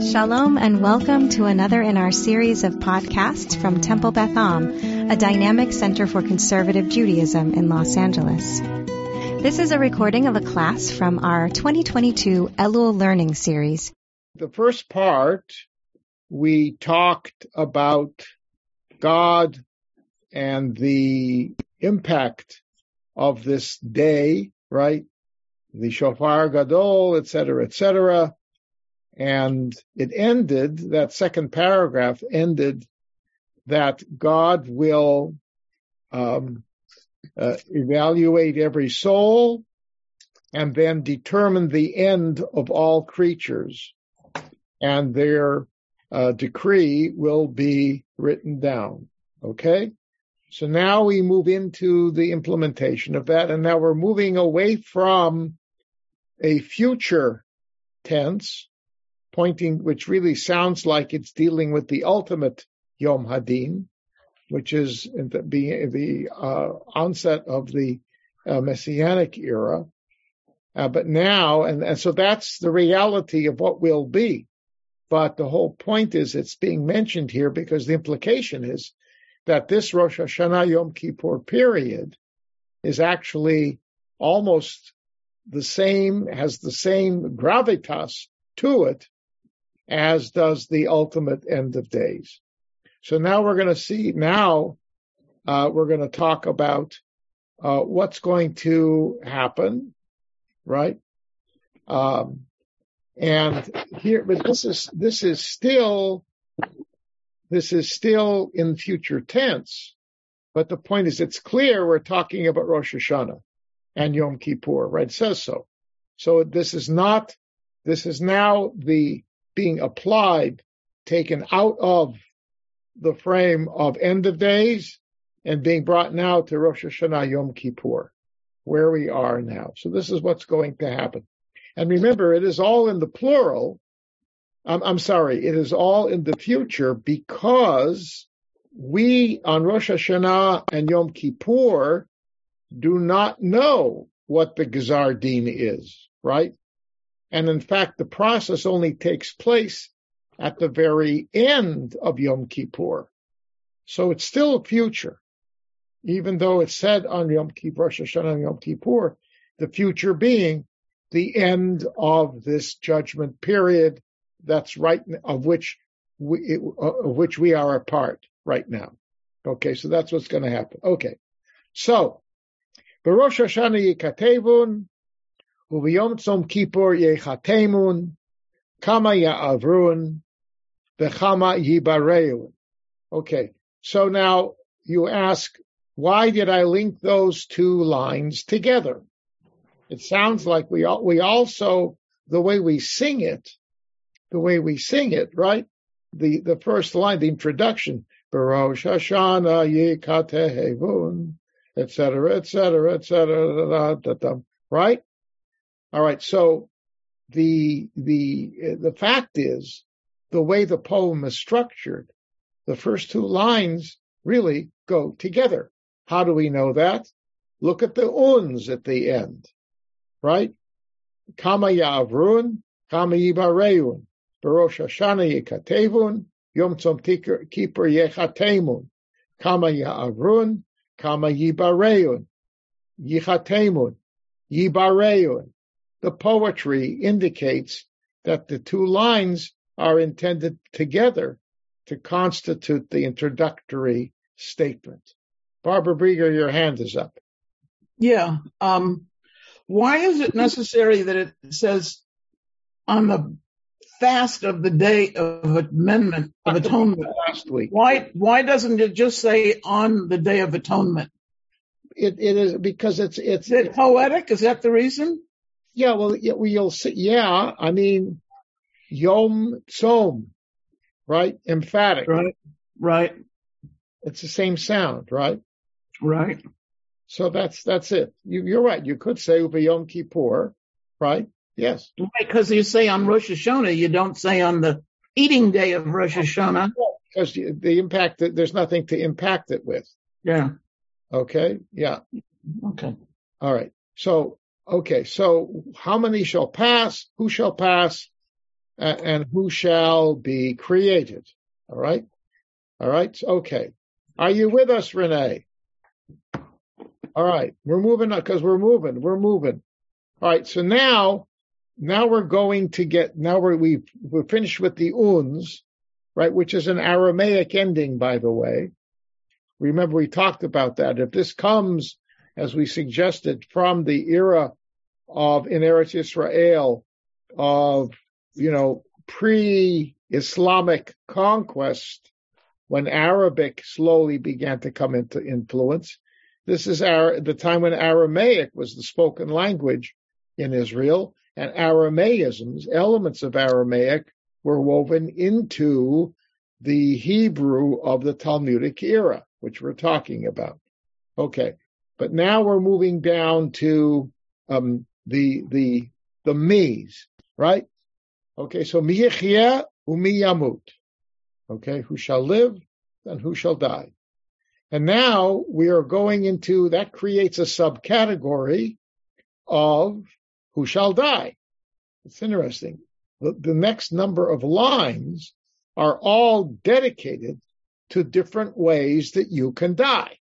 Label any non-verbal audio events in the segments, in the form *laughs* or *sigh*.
Shalom and welcome to another in our series of podcasts from Temple Beth Am, a dynamic center for conservative Judaism in Los Angeles. This is a recording of a class from our 2022 Elul Learning Series. The first part, we talked about God and the impact of this day, right? The shofar gadol, etc., etc. And it ended, that second paragraph ended that God will um, uh, evaluate every soul and then determine the end of all creatures. And their uh, decree will be written down. Okay? So now we move into the implementation of that. And now we're moving away from a future tense pointing, which really sounds like it's dealing with the ultimate Yom Hadin, which is the, the uh, onset of the uh, Messianic era. Uh, but now, and, and so that's the reality of what will be. But the whole point is it's being mentioned here because the implication is that this Rosh Hashanah Yom Kippur period is actually almost the same, has the same gravitas to it as does the ultimate end of days. So now we're going to see, now uh, we're going to talk about uh, what's going to happen, right? Um, and here, but this is, this is still, this is still in future tense. But the point is, it's clear we're talking about Rosh Hashanah and Yom Kippur, right? It says so. So this is not, this is now the being applied, taken out of the frame of end of days and being brought now to Rosh Hashanah Yom Kippur, where we are now. So this is what's going to happen. And remember, it is all in the plural. I'm, I'm sorry, it is all in the future because we on Rosh Hashanah and Yom Kippur do not know what the Gazar Din is, right? And in fact, the process only takes place at the very end of Yom Kippur. So it's still a future. Even though it's said on Yom Kippur, Rosh Hashanah Yom Kippur, the future being the end of this judgment period that's right of which we, of which we are a part right now. Okay, so that's what's going to happen. Okay, so Rosh Hashanah Yikatevun Tzom Kippur Yechatemun, Kama Ya'avrun, Vechama Yibareun. Okay, so now you ask, why did I link those two lines together? It sounds like we we also the way we sing it, the way we sing it, right? The the first line, the introduction, Barosh Hashanah Yikatehevun, etc., etc., etc., right? All right. So the, the, uh, the fact is the way the poem is structured, the first two lines really go together. How do we know that? Look at the uns at the end, right? Kama ya'avrun, kama yibareun, barosh Hashanah yikatevun, yom tzom kippur yechatemun, kama ya'avrun, kama yibareun, yichatemun, yibareun, the poetry indicates that the two lines are intended together to constitute the introductory statement. Barbara Brieger, your hand is up. Yeah. Um, why is it necessary that it says on the fast of the day of amendment of atonement last week? Why why doesn't it just say on the day of atonement? It, it is because it's it's, is it poetic. Is that the reason? Yeah, well, you'll see. Yeah, I mean, Yom Tzom, right? Emphatic. Right. Right. It's the same sound, right? Right. So that's that's it. You, are right. You could say Uva Yom Kippur, right? Yes. Right, because you say on Rosh Hashanah, you don't say on the eating day of Rosh Hashanah. Because the impact, there's nothing to impact it with. Yeah. Okay. Yeah. Okay. All right. So Okay, so how many shall pass? Who shall pass? and who shall be created. All right. All right. Okay. Are you with us, Renee? All right. We're moving because we're moving. We're moving. All right. So now, now we're going to get, now we're, we, we're finished with the uns, right? Which is an Aramaic ending, by the way. Remember we talked about that. If this comes, as we suggested, from the era of in Eretz Israel of, you know, pre-Islamic conquest, when Arabic slowly began to come into influence. This is our, the time when Aramaic was the spoken language in Israel and Aramaisms, elements of Aramaic were woven into the Hebrew of the Talmudic era, which we're talking about. Okay. But now we're moving down to, um, the, the, the me's, right? Okay. So miyachia umiyamut. Okay. Who shall live and who shall die. And now we are going into, that creates a subcategory of who shall die. It's interesting. The, the next number of lines are all dedicated to different ways that you can die,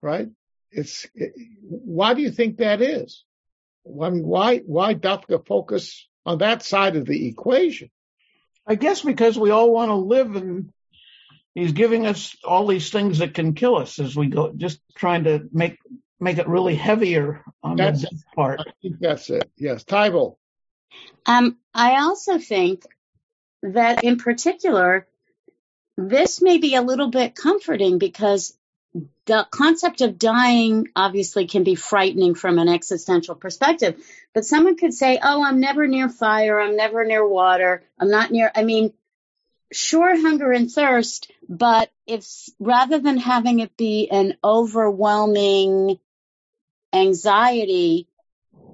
right? It's, it, why do you think that is? I mean, why, why Dafka focus on that side of the equation? I guess because we all want to live and he's giving us all these things that can kill us as we go, just trying to make make it really heavier on that's, the death part. I think that's it. Yes, Tybal. Um, I also think that in particular, this may be a little bit comforting because the concept of dying obviously can be frightening from an existential perspective. But someone could say, Oh, I'm never near fire. I'm never near water. I'm not near, I mean, sure hunger and thirst, but if rather than having it be an overwhelming anxiety,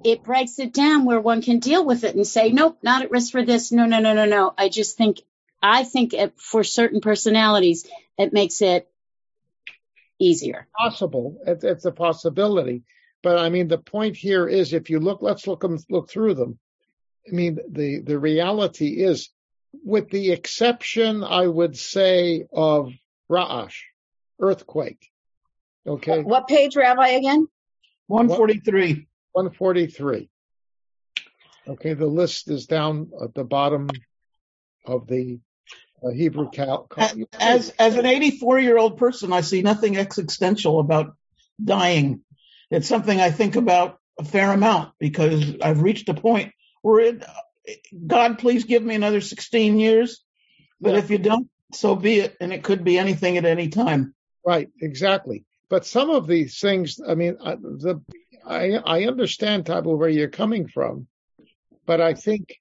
it breaks it down where one can deal with it and say, nope, not at risk for this. No, no, no, no, no. I just think, I think it, for certain personalities, it makes it easier. Possible. It's, it's a possibility. But I mean, the point here is if you look, let's look them, look through them. I mean, the, the reality is with the exception, I would say, of Ra'ash, earthquake. Okay. What page, Rabbi, again? 143. 143. Okay, the list is down at the bottom of the uh, Hebrew. As as an 84 year old person, I see nothing existential about dying. It's something I think about a fair amount because I've reached a point where it, God, please give me another 16 years. But yeah. if you don't, so be it. And it could be anything at any time. Right, exactly. But some of these things, I mean, I, the I I understand, Tabo, where you're coming from, but I think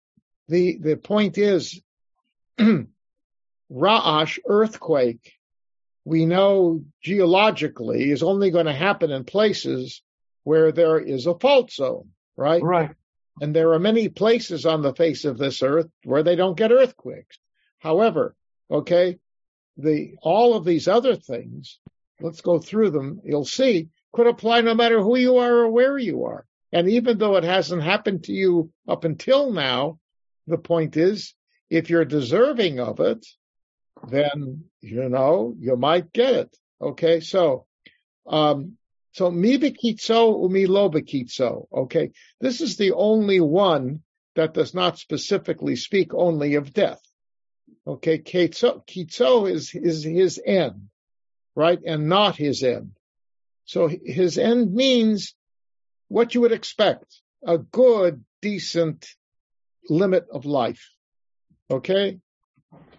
the the point is, *clears throat* Ra'ash earthquake, we know geologically is only going to happen in places where there is a fault zone, right? Right. And there are many places on the face of this earth where they don't get earthquakes. However, okay, the, all of these other things, let's go through them. You'll see could apply no matter who you are or where you are. And even though it hasn't happened to you up until now, the point is, if you're deserving of it, then, you know, you might get it. Okay. So, um, so mi bekitzo umi lo bekitzo. Okay, this is the only one that does not specifically speak only of death. Okay, kitzo, kitzo is is his end, right, and not his end. So his end means what you would expect: a good, decent limit of life. Okay,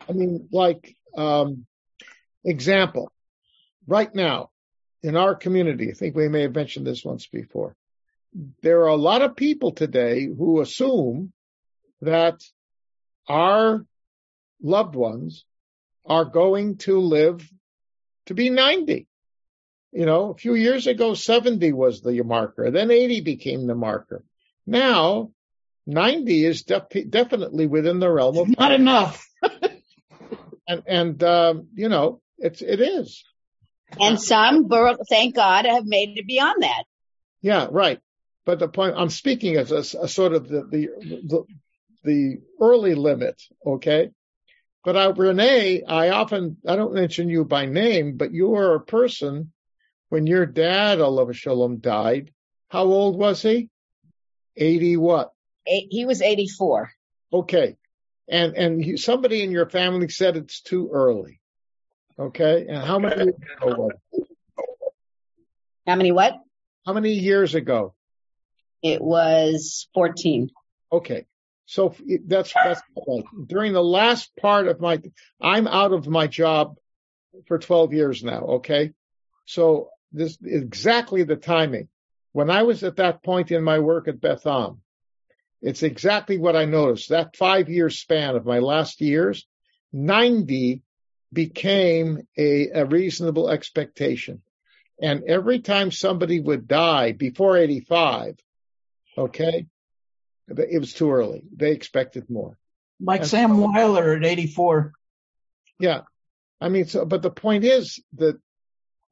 I mean, like um, example, right now in our community, I think we may have mentioned this once before, there are a lot of people today who assume that our loved ones are going to live to be 90. You know, a few years ago, 70 was the marker. Then 80 became the marker. Now, 90 is def- definitely within the realm of not enough. *laughs* and, and, um, you know, it's, it is. And some, thank God, have made it beyond that. Yeah, right. But the point I'm speaking as a, a sort of the, the, the the early limit. Okay. But I, Renee, I often, I don't mention you by name, but you were a person when your dad, Allah Shalom, died. How old was he? 80 what? Eight, he was 84. Okay. And, and he, somebody in your family said it's too early. Okay. And how many years ago was it? How many what? How many years ago? It was 14. Okay. So that's, that's during the last part of my, I'm out of my job for 12 years now. Okay. So this exactly the timing. When I was at that point in my work at Beth Am, it's exactly what I noticed. That five year span of my last years, 90 became a, a reasonable expectation. And every time somebody would die before 85, okay, it was too early. They expected more. Like and Sam so, Weiler at 84. Yeah. I mean, so, but the point is that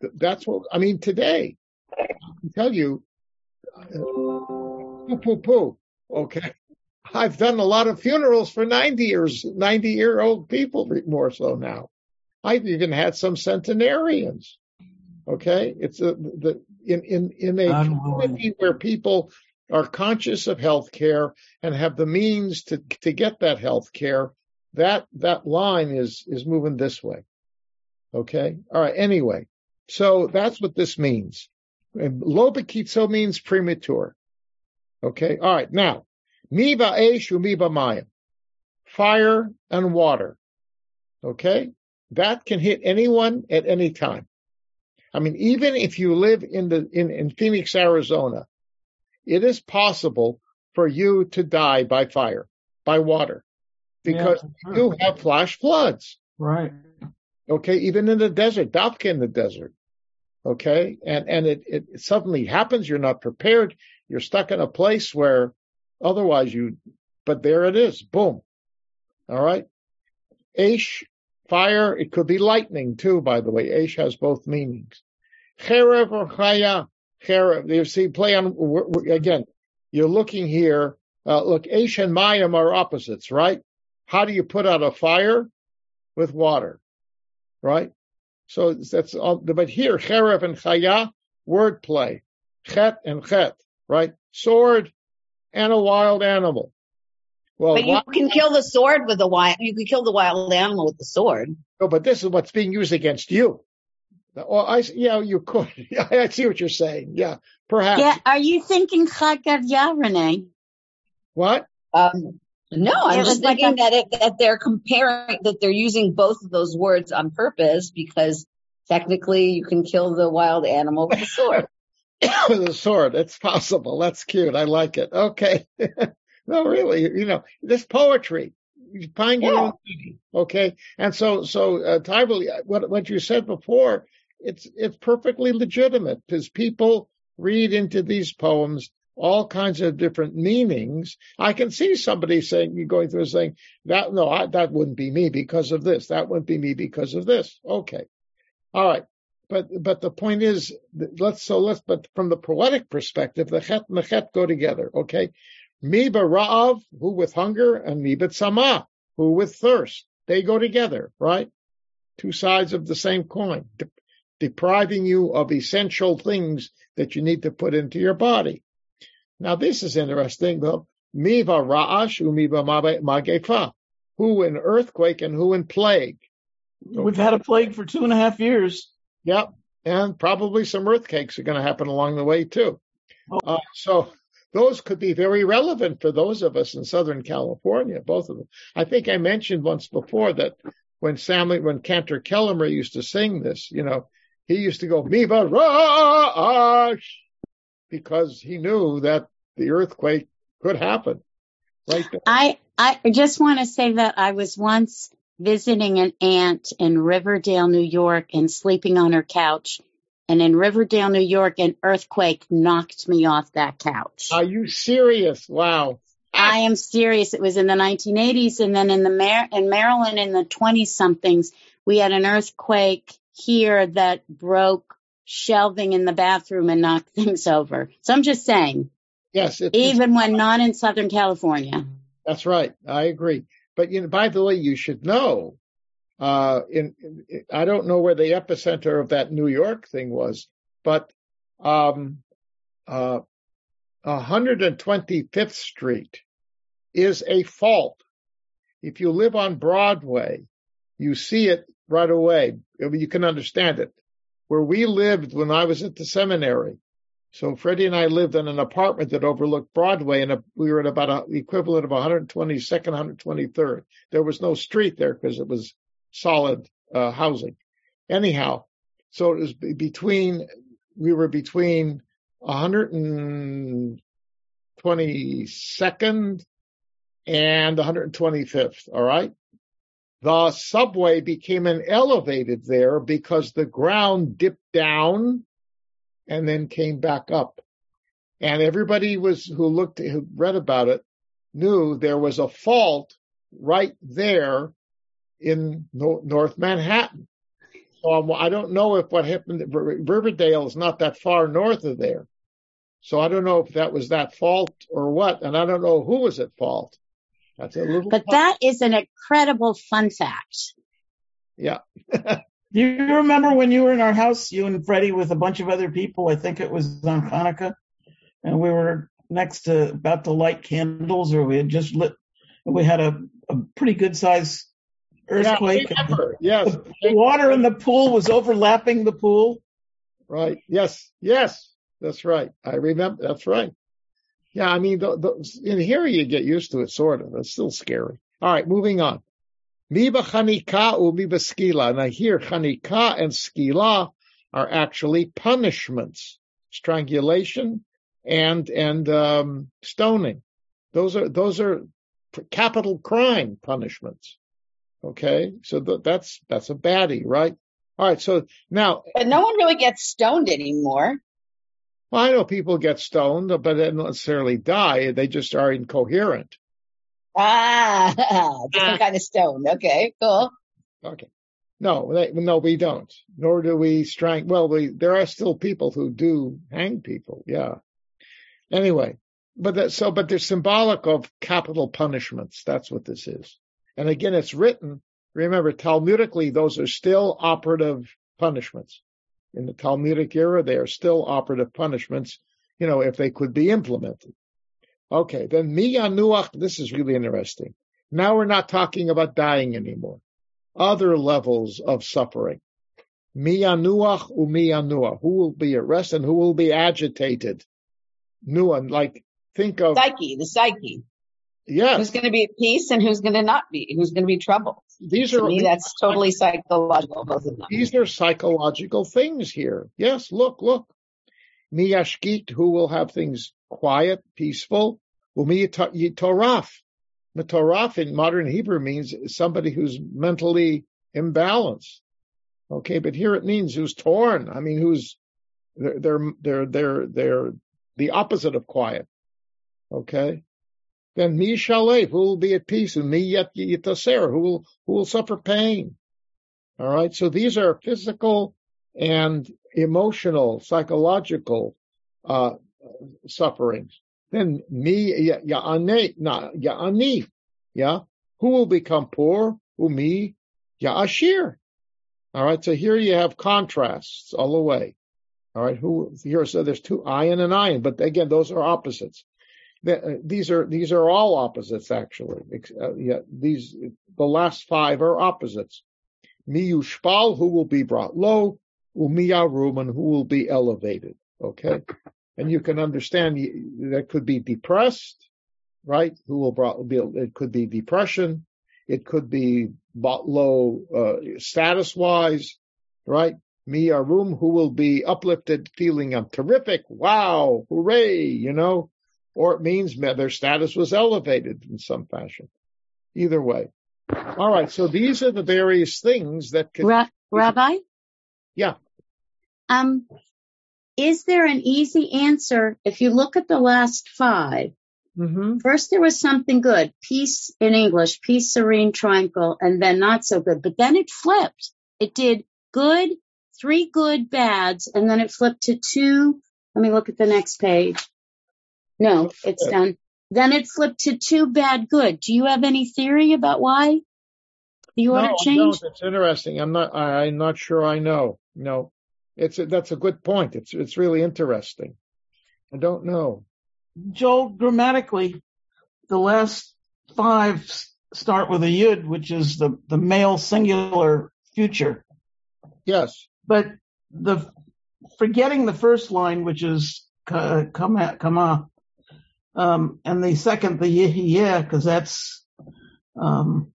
that's what, I mean, today, I can tell you, uh, poo poo poo. Okay. I've done a lot of funerals for 90 years, 90 year old people more so now. I've even had some centenarians. Okay. It's a, the, in, in, in a community where people are conscious of health care and have the means to, to get that health care, that, that line is, is moving this way. Okay. All right. Anyway. So that's what this means. Lo bekitzo means premature. Okay. All right. Now, miba eish miba mayim. Fire and water. Okay. That can hit anyone at any time. I mean, even if you live in the, in, in Phoenix, Arizona, it is possible for you to die by fire, by water, because yeah, you have flash floods. Right. Okay. Even in the desert, Dafka in the desert. Okay. And, and it, it suddenly happens. You're not prepared. You're stuck in a place where otherwise you, but there it is. Boom. All right. Aish, fire. It could be lightning too, by the way. Aish has both meanings. Cherev or chaya. Cherev. You see, play on, again, you're looking here. Uh, look, Aish and Mayim are opposites, right? How do you put out a fire? With water, right? So that's all, but here, cherev and chaya, wordplay. Chet and chet, right? Sword and a wild animal. Well, but you wild, can kill the sword with the wild, you can kill the wild animal with the sword. No, but this is what's being used against you. Well, I, yeah, you could. *laughs* I see what you're saying. Yeah, perhaps. Yeah, are you thinking Chad Gadya, Renee? What? Um, no, I'm just thinking like a, that it, that they're comparing that they're using both of those words on purpose because technically you can kill the wild animal with a sword. *laughs* with a sword, it's possible. That's cute. I like it. Okay. *laughs* no, really, you know, this poetry. You find your yeah. own meaning. Okay. And so, so, uh, Tybal, what, what you said before, it's, it's perfectly legitimate because people read into these poems all kinds of different meanings. I can see somebody saying, you going through and saying that, no, I, that wouldn't be me because of this. That wouldn't be me because of this. Okay. All right. But, but the point is, let's, so let's, but from the poetic perspective, the chet and the chet go together. Okay. Mi ra'av, who with hunger, and mi sama, who with thirst. They go together, right? Two sides of the same coin, de- depriving you of essential things that you need to put into your body. Now this is interesting though. Miva ra'ash umiva magefa. Who in earthquake and who in plague. We've had a plague for two and a half years. Yep. And probably some earthquakes are going to happen along the way too. Oh. Uh, so those could be very relevant for those of us in Southern California, both of them. I think I mentioned once before that when Sammy, when Cantor Kelemer used to sing this, you know, he used to go, Miva Ra'ash, because he knew that the earthquake could happen. Right there. I, I just want to say that I was once visiting an aunt in Riverdale, New York and sleeping on her couch. And in Riverdale, New York, an earthquake knocked me off that couch. Are you serious? Wow. I am serious. It was in the 1980s. And then in the Mar- in Maryland in the 20 somethings, we had an earthquake here that broke shelving in the bathroom and knocked *laughs* things over. So I'm just saying. Yes. even when not in Southern California. That's right. I agree. But you know, by the way, you should know. Uh, in, in I don't know where the epicenter of that New York thing was, but um, uh, 125th Street is a fault. If you live on Broadway, you see it right away. You can understand it. Where we lived when I was at the seminary, so Freddie and I lived in an apartment that overlooked Broadway, and we were at about the equivalent of 122nd, 123rd. There was no street there because it was solid uh, housing. Anyhow, so it was between. We were between 122nd and 125th. All right. The subway became an elevated there because the ground dipped down and then came back up. And everybody was who looked, who read about it knew there was a fault right there in North Manhattan. So I don't know if what happened, Riverdale is not that far north of there. So I don't know if that was that fault or what, and I don't know who was at fault. That's a little. But that is an incredible fun fact. Yeah. *laughs* Do you remember when you were in our house, you and Freddie, with a bunch of other people? I think it was on Hanukkah, and we were next to about to light candles, or we had just lit. We had a, a pretty good size earthquake. Yeah, yes. The water in the pool was overlapping the pool. Right. Yes. Yes. That's right. I remember. That's right. Yeah. I mean, the, the, in here you get used to it, sort of. It's still scary. All right. Moving on. Miba chanika umiba skila. Now here, chanika and skila are actually punishments, strangulation and, and, um, stoning. Those are, those are capital crime punishments. Okay. So th- that's, that's a baddie, right? All right. So now. But no one really gets stoned anymore. Well, I know people get stoned, but they don't necessarily die. They just are incoherent. Ah, *laughs* different kind of stone. Okay, cool. Okay. No, they, no, we don't. Nor do we strangle. Well, we, there are still people who do hang people. Yeah. Anyway, but that, so, but they're symbolic of capital punishments. That's what this is. And again, it's written. Remember, Talmudically, those are still operative punishments in the Talmudic era, they are still operative punishments, you know, if they could be implemented. Okay, then miyanuach, this is really interesting. Now we're not talking about dying anymore. Other levels of suffering. Miyanuach umiyanua. Who will be at rest and who will be agitated? Nuan, like think of psyche, the psyche. Yes. Who's going to be at peace and who's going to not be? Who's going to be troubled? These are me, that's totally psychological, both of them. These are psychological things here. Yes, look, look. Miyashkit, who will have things quiet, peaceful. Umiyitoraf. Mitoraf in modern Hebrew means somebody who's mentally imbalanced. Okay, but here it means who's torn. I mean, who's they're they're they're they're, they're the opposite of quiet. Okay, then mi shalev, who will be at peace, and mi yet yitaser, who will who will suffer pain. All right, so these are physical and emotional, psychological uh, sufferings. Then ya'anef, ya'anif, yeah, who will become poor? Umi ya'ashir. All right, so here you have contrasts all the way. All right, who here so there's two ayin and ayin, but again, those are opposites. Uh, these are these are all opposites actually. Uh, yeah, these the last five are opposites. Miyushpal, who will be brought low, umiyaruman, who will be elevated. Okay, and you can understand that could be depressed, right? Who will be it could be depression, it could be low uh, status wise, right? Miyarum, who will be uplifted, feeling I'm terrific, wow, hooray, you know or it means their status was elevated in some fashion. Either way. All right. So these are the various things that could. Ra- Rabbi? Yeah. Um, is there an easy answer if you look at the last 5 mm-hmm. First, there was something good, peace in English, peace, serene, tranquil, and then not so good. But then it flipped. It did good, three good bads, and then it flipped to two. Let me look at the next page. No, it's done. then it flipped to two bad good. Do you have any theory about why the order no, changed? No, it's interesting. I'm not. I, am not sure. I know. No, it's a, that's a good point. It's it's really interesting. I don't know. Joel, grammatically, the last five start with a yud, which is the the male singular future. Yes. But the forgetting the first line, which is kama, kama um, and the second, the yeah, because that's um,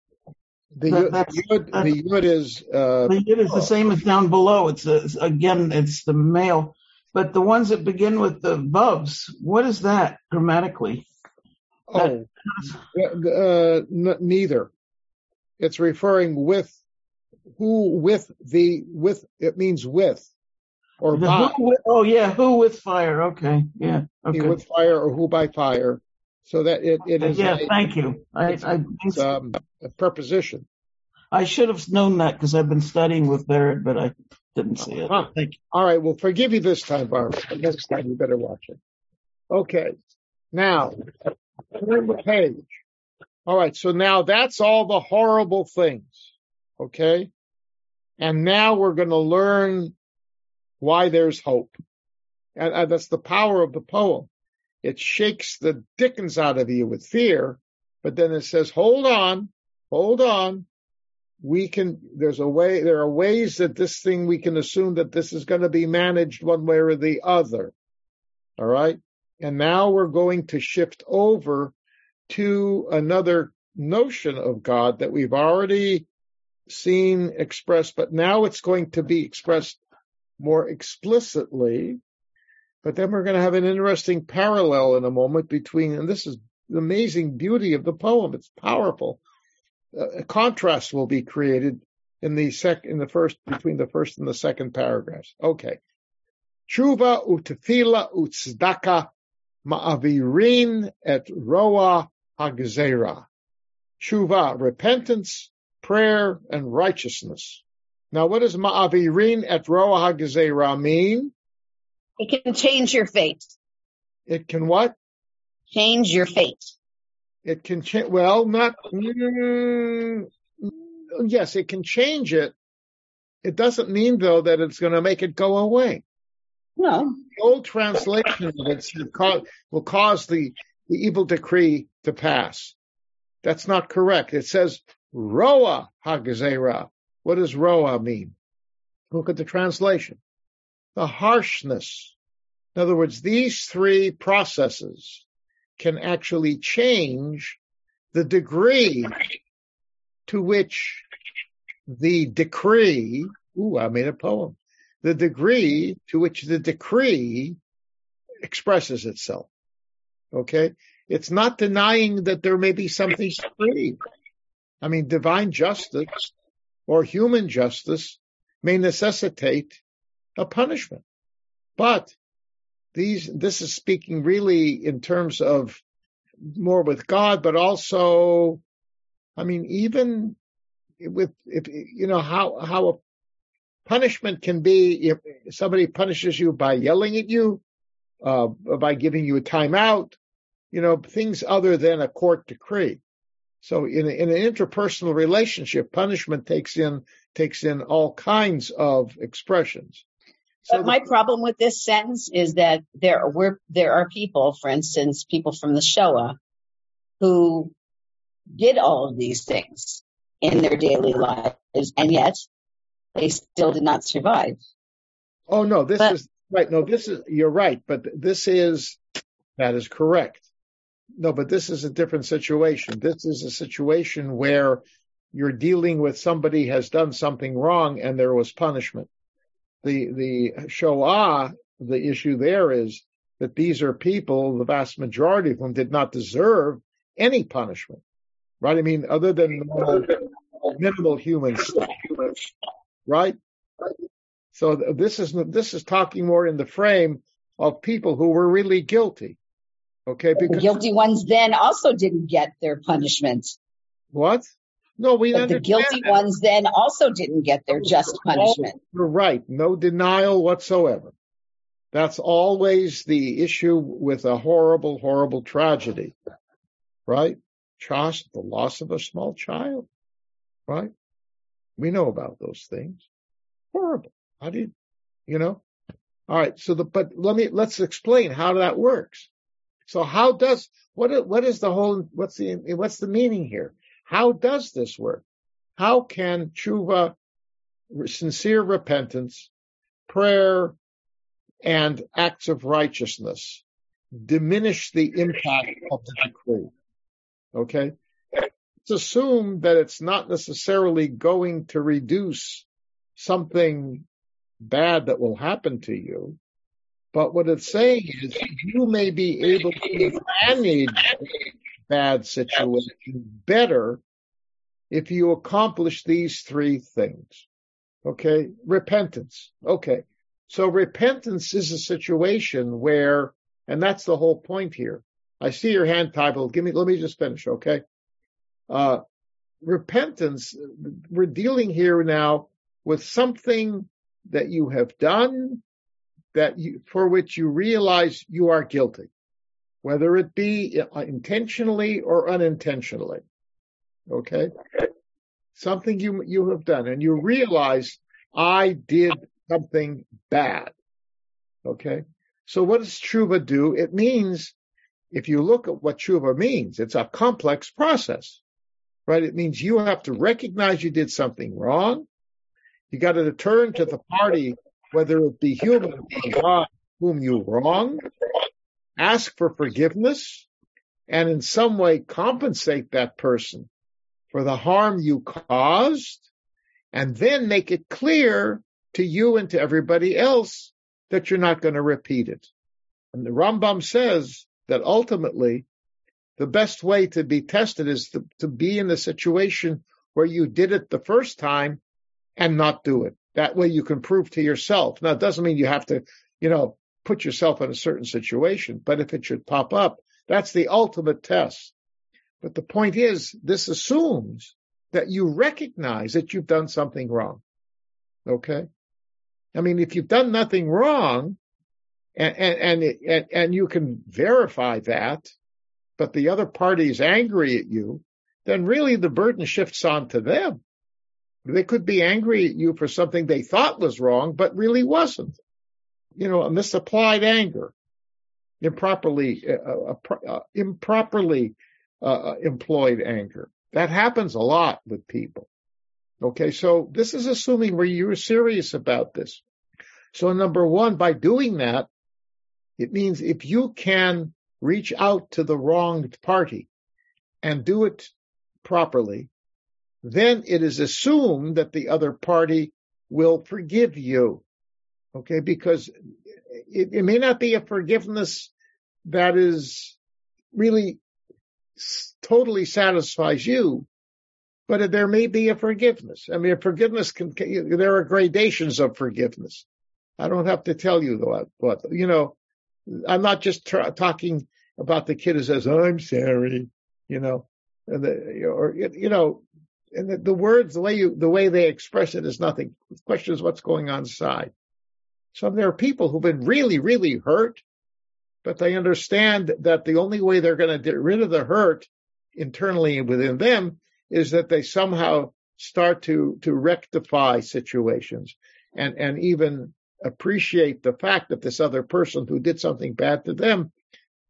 the, yud, the yud is uh, the yud is the same as down below. It's a, again, it's the male, but the ones that begin with the vubs, what is that grammatically? Oh, uh, uh, n- neither. It's referring with who with the with it means with or the by. Who oh yeah, who with fire? Okay, yeah, okay. Who with fire or who by fire? So that it, it is. Yeah, a, thank you. I, it's, I, it's, um, a preposition. I should have known that because I've been studying with Barrett, but I didn't see it. Huh. Thank you. All right, we'll forgive you this time, Barbara. Next time you better watch it. Okay. Now, turn the page. All right, so now that's all the horrible things. Okay? And now we're going to learn why there's hope. And, and that's the power of the poem. It shakes the dickens out of you with fear, but then it says, hold on, hold on. We can, there's a way, there are ways that this thing, we can assume that this is going to be managed one way or the other. All right. And now we're going to shift over to another notion of God that we've already seen expressed, but now it's going to be expressed more explicitly. But then we're going to have an interesting parallel in a moment between, and this is the amazing beauty of the poem. It's powerful. Uh, a contrast will be created in the sec, in the first, between the first and the second paragraphs. Okay. Tshuva utefila utzdaka ma'avirin et roa hagzera. Tshuva, repentance, prayer, and righteousness. Now, what does ma'avirin et roa hagzera mean? It can change your fate. It can what? Change your fate. It can change. Well, not. Mm, yes, it can change it. It doesn't mean though that it's going to make it go away. No. The old translation of it will cause the, the evil decree to pass. That's not correct. It says Roa Hagazera. What does Roa mean? Look at the translation. The harshness. In other words, these three processes can actually change the degree to which the decree, ooh, I made a poem, the degree to which the decree expresses itself. Okay? It's not denying that there may be something free. I mean, divine justice or human justice may necessitate a punishment. But these, this is speaking really in terms of more with God, but also, I mean, even with, if, you know, how, how a punishment can be if somebody punishes you by yelling at you, uh, by giving you a timeout, you know, things other than a court decree. So in, in an interpersonal relationship, punishment takes in, takes in all kinds of expressions. So but my problem with this sentence is that there were there are people, for instance, people from the Shoah, who did all of these things in their daily lives, and yet they still did not survive. Oh no, this but, is right. No, this is you're right, but this is that is correct. No, but this is a different situation. This is a situation where you're dealing with somebody has done something wrong and there was punishment the the Shoah, the issue there is that these are people, the vast majority of them did not deserve any punishment, right? I mean, other than minimal human stuff, right? So this is this is talking more in the frame of people who were really guilty. Okay, because the guilty ones then also didn't get their punishment. What? No, we but the guilty that. ones then also didn't get their just punishment. You're right. No denial whatsoever. That's always the issue with a horrible, horrible tragedy. right? Trust the loss of a small child, right? We know about those things. Horrible. How do you, you know? All right. So the, but let me, let's explain how that works. So how does, what, what is the whole, what's the, what's the meaning here? How does this work? How can tshuva, sincere repentance, prayer, and acts of righteousness diminish the impact of the decree? Okay. Let's assume that it's not necessarily going to reduce something bad that will happen to you. But what it's saying is you may be able to manage bad situation better if you accomplish these three things. Okay. Repentance. Okay. So repentance is a situation where, and that's the whole point here. I see your hand titled. Give me, let me just finish. Okay. Uh, repentance, we're dealing here now with something that you have done that you, for which you realize you are guilty, whether it be uh, intentionally or unintentionally. Okay. Something you, you have done and you realize I did something bad. Okay. So what does tshuva do? It means if you look at what tshuva means, it's a complex process, right? It means you have to recognize you did something wrong. You got to return to the party, whether it be human or God whom you wronged, ask for forgiveness, and in some way compensate that person for the harm you caused, and then make it clear to you and to everybody else that you're not going to repeat it. And the Rambam says that ultimately the best way to be tested is to, to be in the situation where you did it the first time and not do it. That way you can prove to yourself. Now it doesn't mean you have to, you know, put yourself in a certain situation, but if it should pop up, that's the ultimate test. But the point is, this assumes that you recognize that you've done something wrong. Okay? I mean, if you've done nothing wrong, and, and, and, and you can verify that, but the other party is angry at you, then really the burden shifts on to them. They could be angry at you for something they thought was wrong, but really wasn't. You know, a misapplied anger, improperly, uh, uh, uh improperly uh, employed anger. That happens a lot with people. Okay, so this is assuming where you're serious about this. So number one, by doing that, it means if you can reach out to the wronged party and do it properly, then it is assumed that the other party will forgive you. Okay, because it, it may not be a forgiveness that is really totally satisfies you, but there may be a forgiveness. I mean, a forgiveness can, there are gradations of forgiveness. I don't have to tell you what, what you know, I'm not just talking about the kid who says, I'm sorry, you know, and the, or, you know, and the, the, words, the way you, the way they express it is nothing. The question is what's going on inside. So there are people who've been really, really hurt but they understand that the only way they're going to get rid of the hurt internally within them is that they somehow start to, to rectify situations and, and even appreciate the fact that this other person who did something bad to them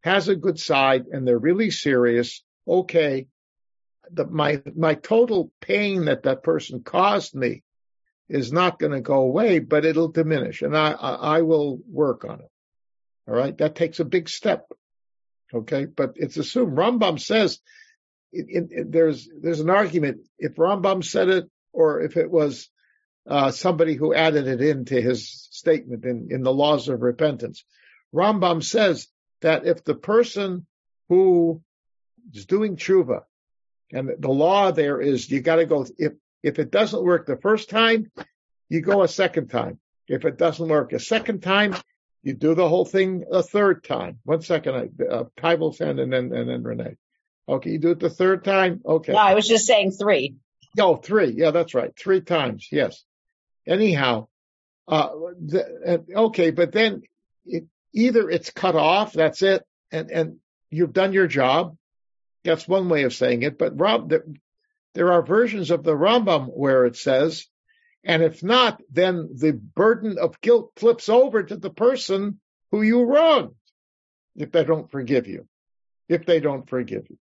has a good side and they're really serious. Okay. The, my, my total pain that that person caused me is not going to go away, but it'll diminish and I, I, I will work on it. All right. That takes a big step. Okay. But it's assumed Rambam says it, it, it, there's, there's an argument if Rambam said it or if it was uh, somebody who added it into his statement in, in the laws of repentance. Rambam says that if the person who is doing tshuva and the law there is you got to go if if it doesn't work the first time, you go a second time. If it doesn't work a second time, you do the whole thing a third time. One second, I, uh, Ty will send and then, and then Renee. Okay, you do it the third time? Okay. No, I was just saying three. No, Oh, three. Yeah, that's right. Three times. Yes. Anyhow, uh, the, okay, but then it, either it's cut off, that's it, and, and you've done your job, That's one way of saying it. But Rob, there are versions of the Rambam where it says, and if not, then the burden of guilt flips over to the person who you wronged if they don't forgive you. If they don't forgive you.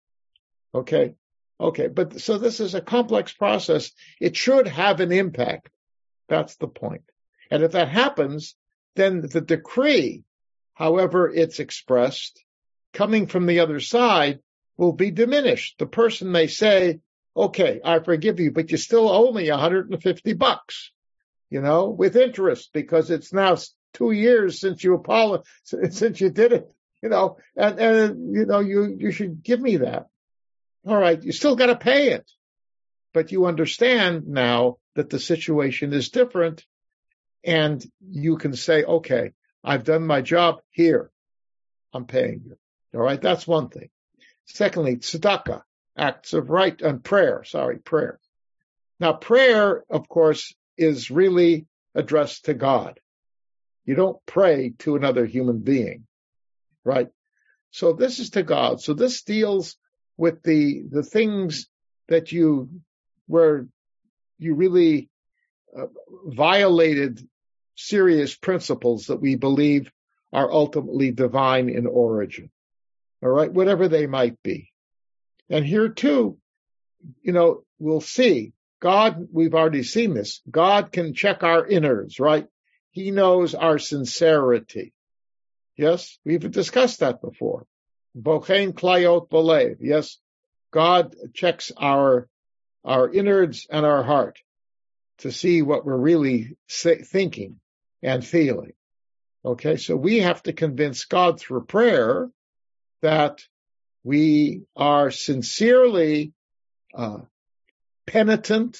Okay. Okay. But so this is a complex process. It should have an impact. That's the point. And if that happens, then the decree, however it's expressed, coming from the other side will be diminished. The person may say, okay, I forgive you, but you still owe me 150 bucks, you know, with interest because it's now two years since you apologized, since you did it, you know, and, and, you know, you, you should give me that. All right. You still got to pay it, but you understand now that the situation is different and you can say, okay, I've done my job here. I'm paying you. All right. That's one thing. Secondly, tzedakah, acts of right and prayer. Sorry, prayer. Now, prayer, of course, is really addressed to God. You don't pray to another human being, right? So this is to God. So this deals with the the things that you where you really uh, violated serious principles that we believe are ultimately divine in origin. All right, whatever they might be. And here too, you know, we'll see. God, we've already seen this. God can check our innards, right? He knows our sincerity. Yes, we've discussed that before. Bochen klayot belev. Yes, God checks our, our innards and our heart to see what we're really thinking and feeling. Okay, so we have to convince God through prayer that we are sincerely uh, penitent.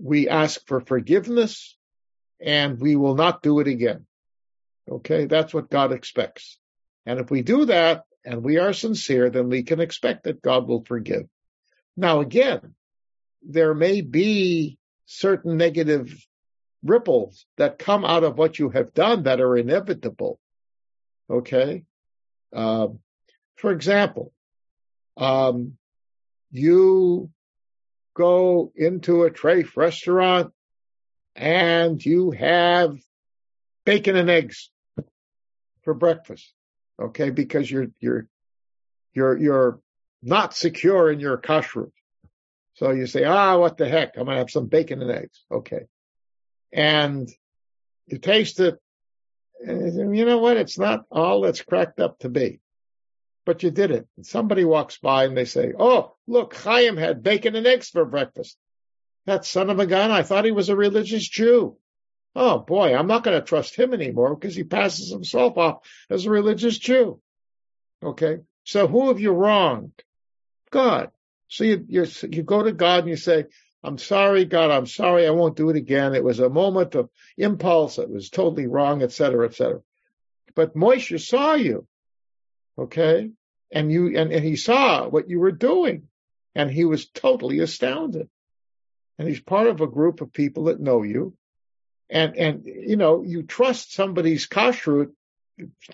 We ask for forgiveness and we will not do it again. Okay, that's what God expects. And if we do that and we are sincere, then we can expect that God will forgive. Now again, there may be certain negative ripples that come out of what you have done that are inevitable. Okay. Um, for example, um, you go into a Treif restaurant and you have bacon and eggs for breakfast. Okay. Because you're, you're, you're, you're not secure in your kashrut. So you say, ah, what the heck? I'm going to have some bacon and eggs. Okay. And you taste it. And you know what? It's not all that's cracked up to be but you did it. And somebody walks by and they say, Oh, look, Chaim had bacon and eggs for breakfast. That son of a gun, I thought he was a religious Jew. Oh boy, I'm not going to trust him anymore because he passes himself off as a religious Jew. Okay. So who have you wronged? God. So you, you go to God and you say, I'm sorry, God, I'm sorry, I won't do it again. It was a moment of impulse. It was totally wrong, etc., etc. But Moshe saw you. Okay and you and, and he saw what you were doing. And he was totally astounded. And he's part of a group of people that know you. And and you know you trust somebody's kashrut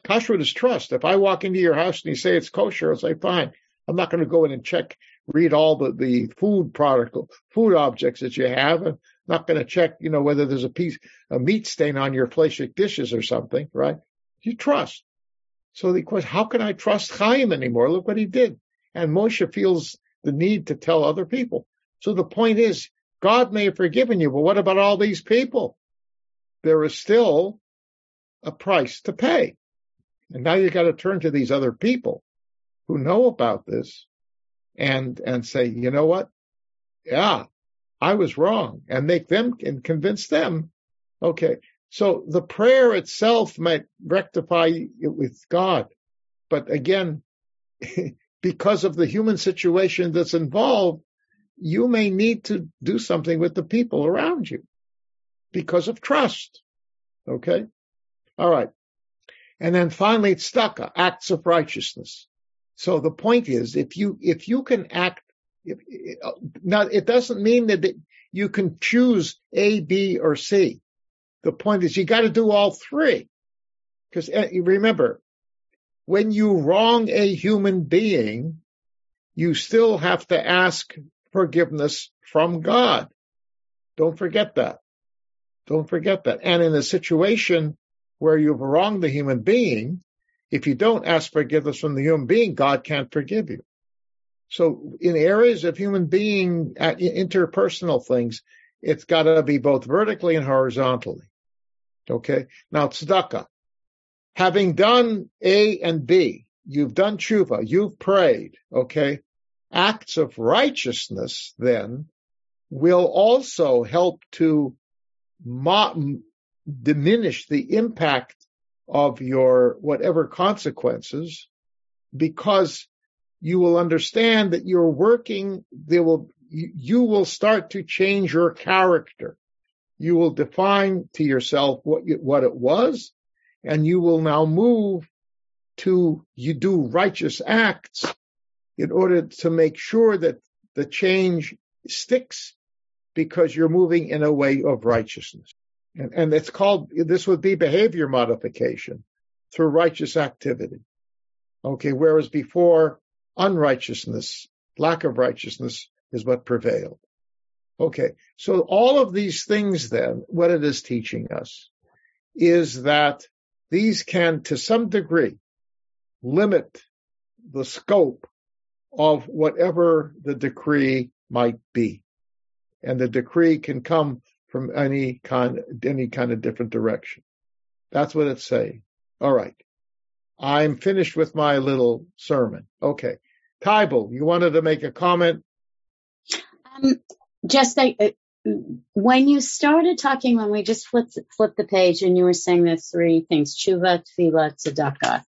kashrut is trust. If i walk into your house and you say it's kosher i'll say fine. I'm not going to go in and check read all the the food product food objects that you have. I'm not going to check you know whether there's a piece a meat stain on your fleishik dishes or something right? You trust so the question, how can I trust Chaim anymore? Look what he did. And Moshe feels the need to tell other people. So the point is, God may have forgiven you, but what about all these people? There is still a price to pay. And now you've got to turn to these other people who know about this and, and say, you know what? Yeah, I was wrong and make them and convince them. Okay. So the prayer itself might rectify it with God. But again, *laughs* because of the human situation that's involved, you may need to do something with the people around you because of trust. Okay. All right. And then finally, tzedakah, acts of righteousness. So the point is, if you, if you can act, uh, now it doesn't mean that you can choose A, B, or C. The point is you got to do all three. Because uh, remember, when you wrong a human being, you still have to ask forgiveness from God. Don't forget that. Don't forget that. And in a situation where you've wronged the human being, if you don't ask forgiveness from the human being, God can't forgive you. So in areas of human being uh, interpersonal things, it's got to be both vertically and horizontally. Okay. Now tzedakah. Having done A and B, you've done tshuva, you've prayed. Okay. Acts of righteousness then will also help to mo- diminish the impact of your whatever consequences because you will understand that you're working, there will, you will start to change your character. You will define to yourself what you, what it was, and you will now move to you do righteous acts in order to make sure that the change sticks because you're moving in a way of righteousness. And, and it's called, this would be behavior modification through righteous activity. Okay. Whereas before unrighteousness, lack of righteousness is what prevailed. Okay. So all of these things then, what it is teaching us is that these can to some degree limit the scope of whatever the decree might be. And the decree can come from any kind, any kind of different direction. That's what it's saying. All right. I'm finished with my little sermon. Okay. Tybal, you wanted to make a comment? Um, just like, uh, when you started talking, when we just flipped, flipped the page and you were saying the three things, tshuva, tefillah, tzedakah,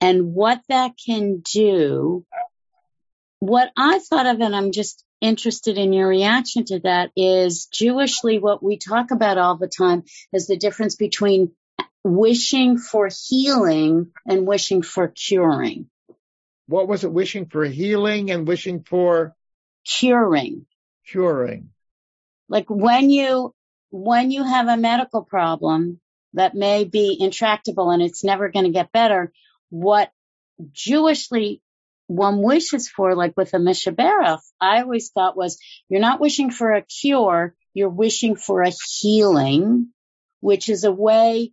and what that can do, what I thought of, and I'm just interested in your reaction to that is Jewishly, what we talk about all the time is the difference between wishing for healing and wishing for curing. What was it? Wishing for healing and wishing for curing. Curing. Like when you, when you have a medical problem that may be intractable and it's never going to get better, what Jewishly one wishes for, like with a Mishaberach, I always thought was you're not wishing for a cure, you're wishing for a healing, which is a way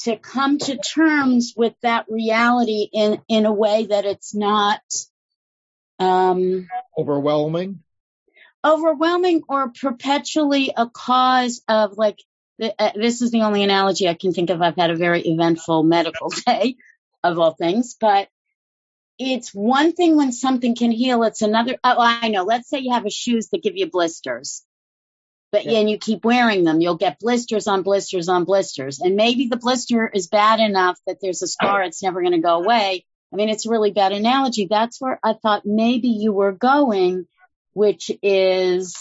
to come to terms with that reality in, in a way that it's not, um, overwhelming, overwhelming or perpetually a cause of like, uh, this is the only analogy I can think of. I've had a very eventful medical *laughs* day of all things, but it's one thing when something can heal. It's another. Oh, I know. Let's say you have a shoes that give you blisters, but yeah. and you keep wearing them, you'll get blisters on blisters on blisters. And maybe the blister is bad enough that there's a scar. It's never going to go away. I mean, it's a really bad analogy. That's where I thought maybe you were going, which is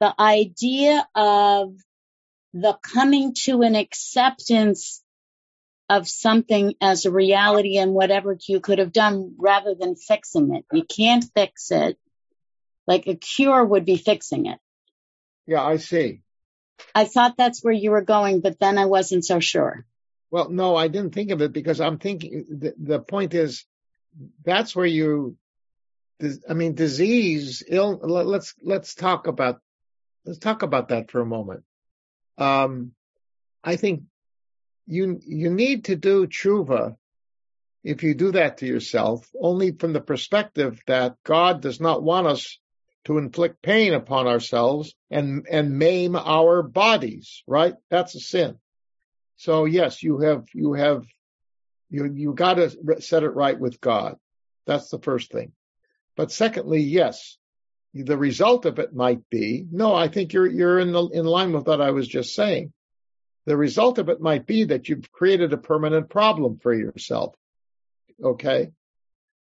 the idea of the coming to an acceptance of something as a reality and whatever you could have done rather than fixing it. You can't fix it. Like a cure would be fixing it. Yeah, I see. I thought that's where you were going, but then I wasn't so sure. Well, no, I didn't think of it because I'm thinking the, the point is that's where you, I mean, disease, ill, let's, let's talk about, let's talk about that for a moment. Um, I think you you need to do tshuva if you do that to yourself, only from the perspective that God does not want us to inflict pain upon ourselves and and maim our bodies, right? That's a sin. So yes, you have you have you you got to set it right with God. That's the first thing. But secondly, yes, the result of it might be no. I think you're you're in the, in line with what I was just saying. The result of it might be that you've created a permanent problem for yourself. Okay.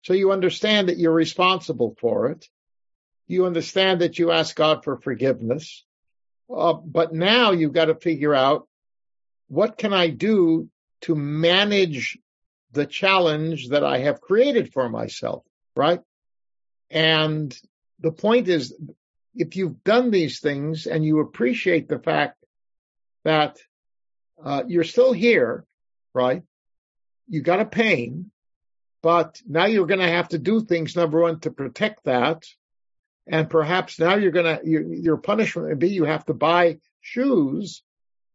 So you understand that you're responsible for it. You understand that you ask God for forgiveness. Uh, but now you've got to figure out what can I do to manage the challenge that I have created for myself, right? And the point is, if you've done these things and you appreciate the fact that uh, you're still here, right? You got a pain, But now you're going to have to do things, number one, to protect that. And perhaps now you're going to, your, your punishment would be you have to buy shoes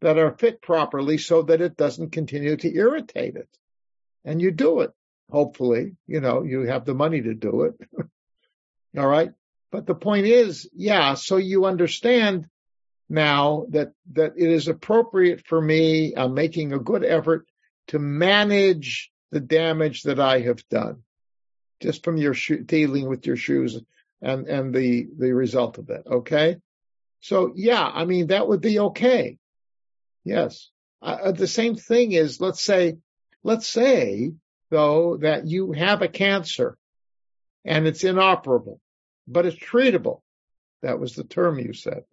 that are fit properly so that it doesn't continue to irritate it. And you do it. Hopefully, you know, you have the money to do it. *laughs* All right. But the point is, yeah, so you understand now that, that it is appropriate for me. I'm making a good effort to manage the damage that I have done just from your sho- dealing with your shoes and, and the, the result of that. Okay. So yeah, I mean, that would be okay. Yes. Uh, the same thing is, let's say, let's say though that you have a cancer and it's inoperable, but it's treatable. That was the term you said,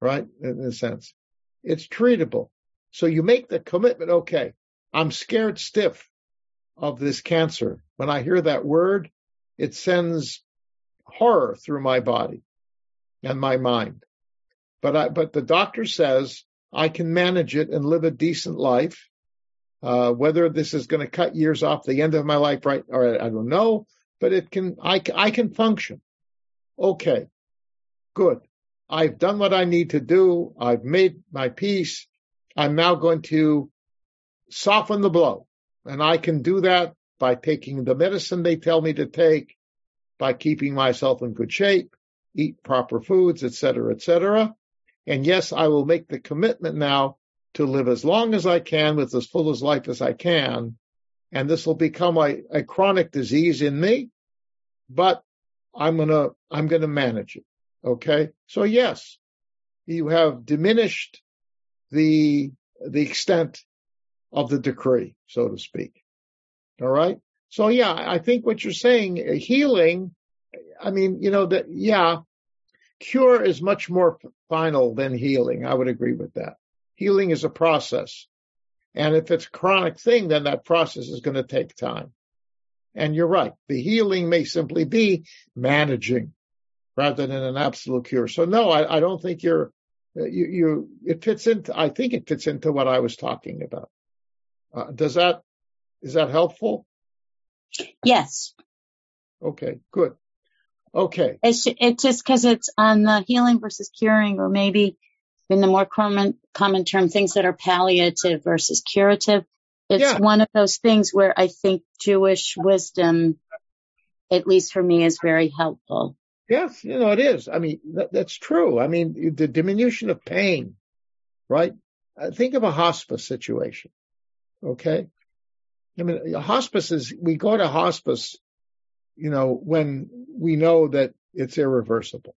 right? In a sense, it's treatable. So you make the commitment. Okay. I'm scared stiff of this cancer. When I hear that word, it sends horror through my body and my mind. But I, but the doctor says I can manage it and live a decent life. Uh, whether this is going to cut years off the end of my life, right? Or I don't know, but it can, I, I can function. Okay. Good. I've done what I need to do. I've made my peace. I'm now going to soften the blow. And I can do that by taking the medicine they tell me to take, by keeping myself in good shape, eat proper foods, etc., etc. And yes, I will make the commitment now to live as long as I can with as full as life as I can. And this will become a, a chronic disease in me, but I'm gonna, I'm gonna manage it. Okay. So yes, you have diminished the, the extent of the decree, so to speak. All right. So yeah, I think what you're saying, uh, healing, I mean, you know, that, yeah, cure is much more final than healing. I would agree with that. Healing is a process. And if it's a chronic thing, then that process is going to take time. And you're right. The healing may simply be managing rather than an absolute cure. So no, I, I don't think you're, uh, you, you, it fits into, I think it fits into what I was talking about. Uh, does that, is that helpful? Yes. Okay, good. Okay. It's, it's just because it's on the healing versus curing, or maybe in the more common, common term, things that are palliative versus curative. It's Yeah. one of those things where I think Jewish wisdom, at least for me, is very helpful. Yes, you know, it is. I mean, that, that's true. I mean, the diminution of pain, right? Uh, think of a hospice situation. Okay. I mean, hospice is, we go to hospice, you know, when we know that it's irreversible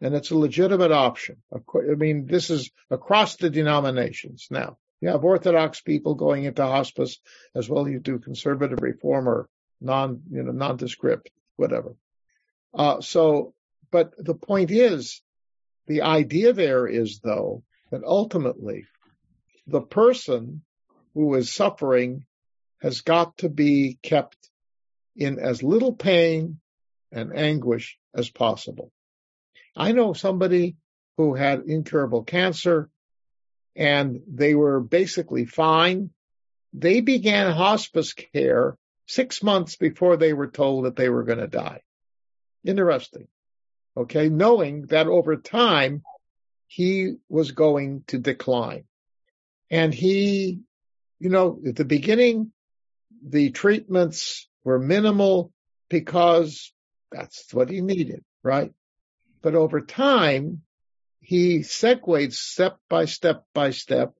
and it's a legitimate option. I mean, this is across the denominations now. You have Orthodox people going into hospice as well. You do conservative reformer, non, you know, nondescript, whatever. Uh, so, but the point is, the idea there is though that ultimately the person who is suffering has got to be kept in as little pain and anguish as possible. I know somebody who had incurable cancer and they were basically fine. They began hospice care six months before they were told that they were going to die. Interesting. Okay. Knowing that over time he was going to decline and he, you know, at the beginning, the treatments were minimal because that's what he needed, right? But over time, he segues step by step by step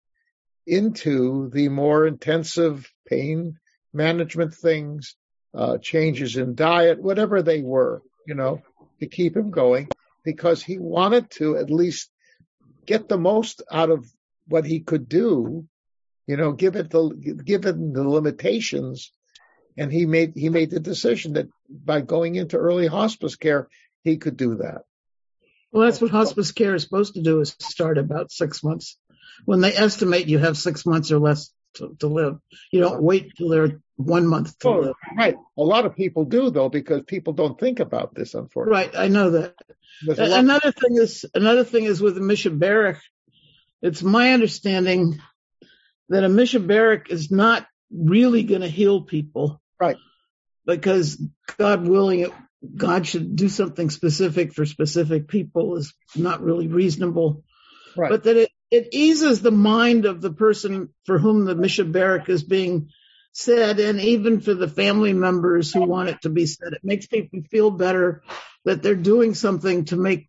into the more intensive pain management things, uh, changes in diet, whatever they were, you know, to keep him going because he wanted to at least get the most out of what he could do, you know, give it the, given the limitations. And he made, he made the decision that by going into early hospice care, he could do that. Well, that's what hospice care is supposed to do is start about six months. When they estimate you have six months or less to, to live, you don't wait till they're one month to Oh, live. right. A lot of people do though, because people don't think about this, unfortunately. Right, I know that. There's Another thing is another thing is with the Mishaberic. It's my understanding that a Mishaberic is not really going to heal people. Right. because God willing, it, God should do something specific for specific people is not really reasonable. Right. But that it, it eases the mind of the person for whom the Mishaberik is being said, and even for the family members who want it to be said. It makes people feel better that they're doing something to make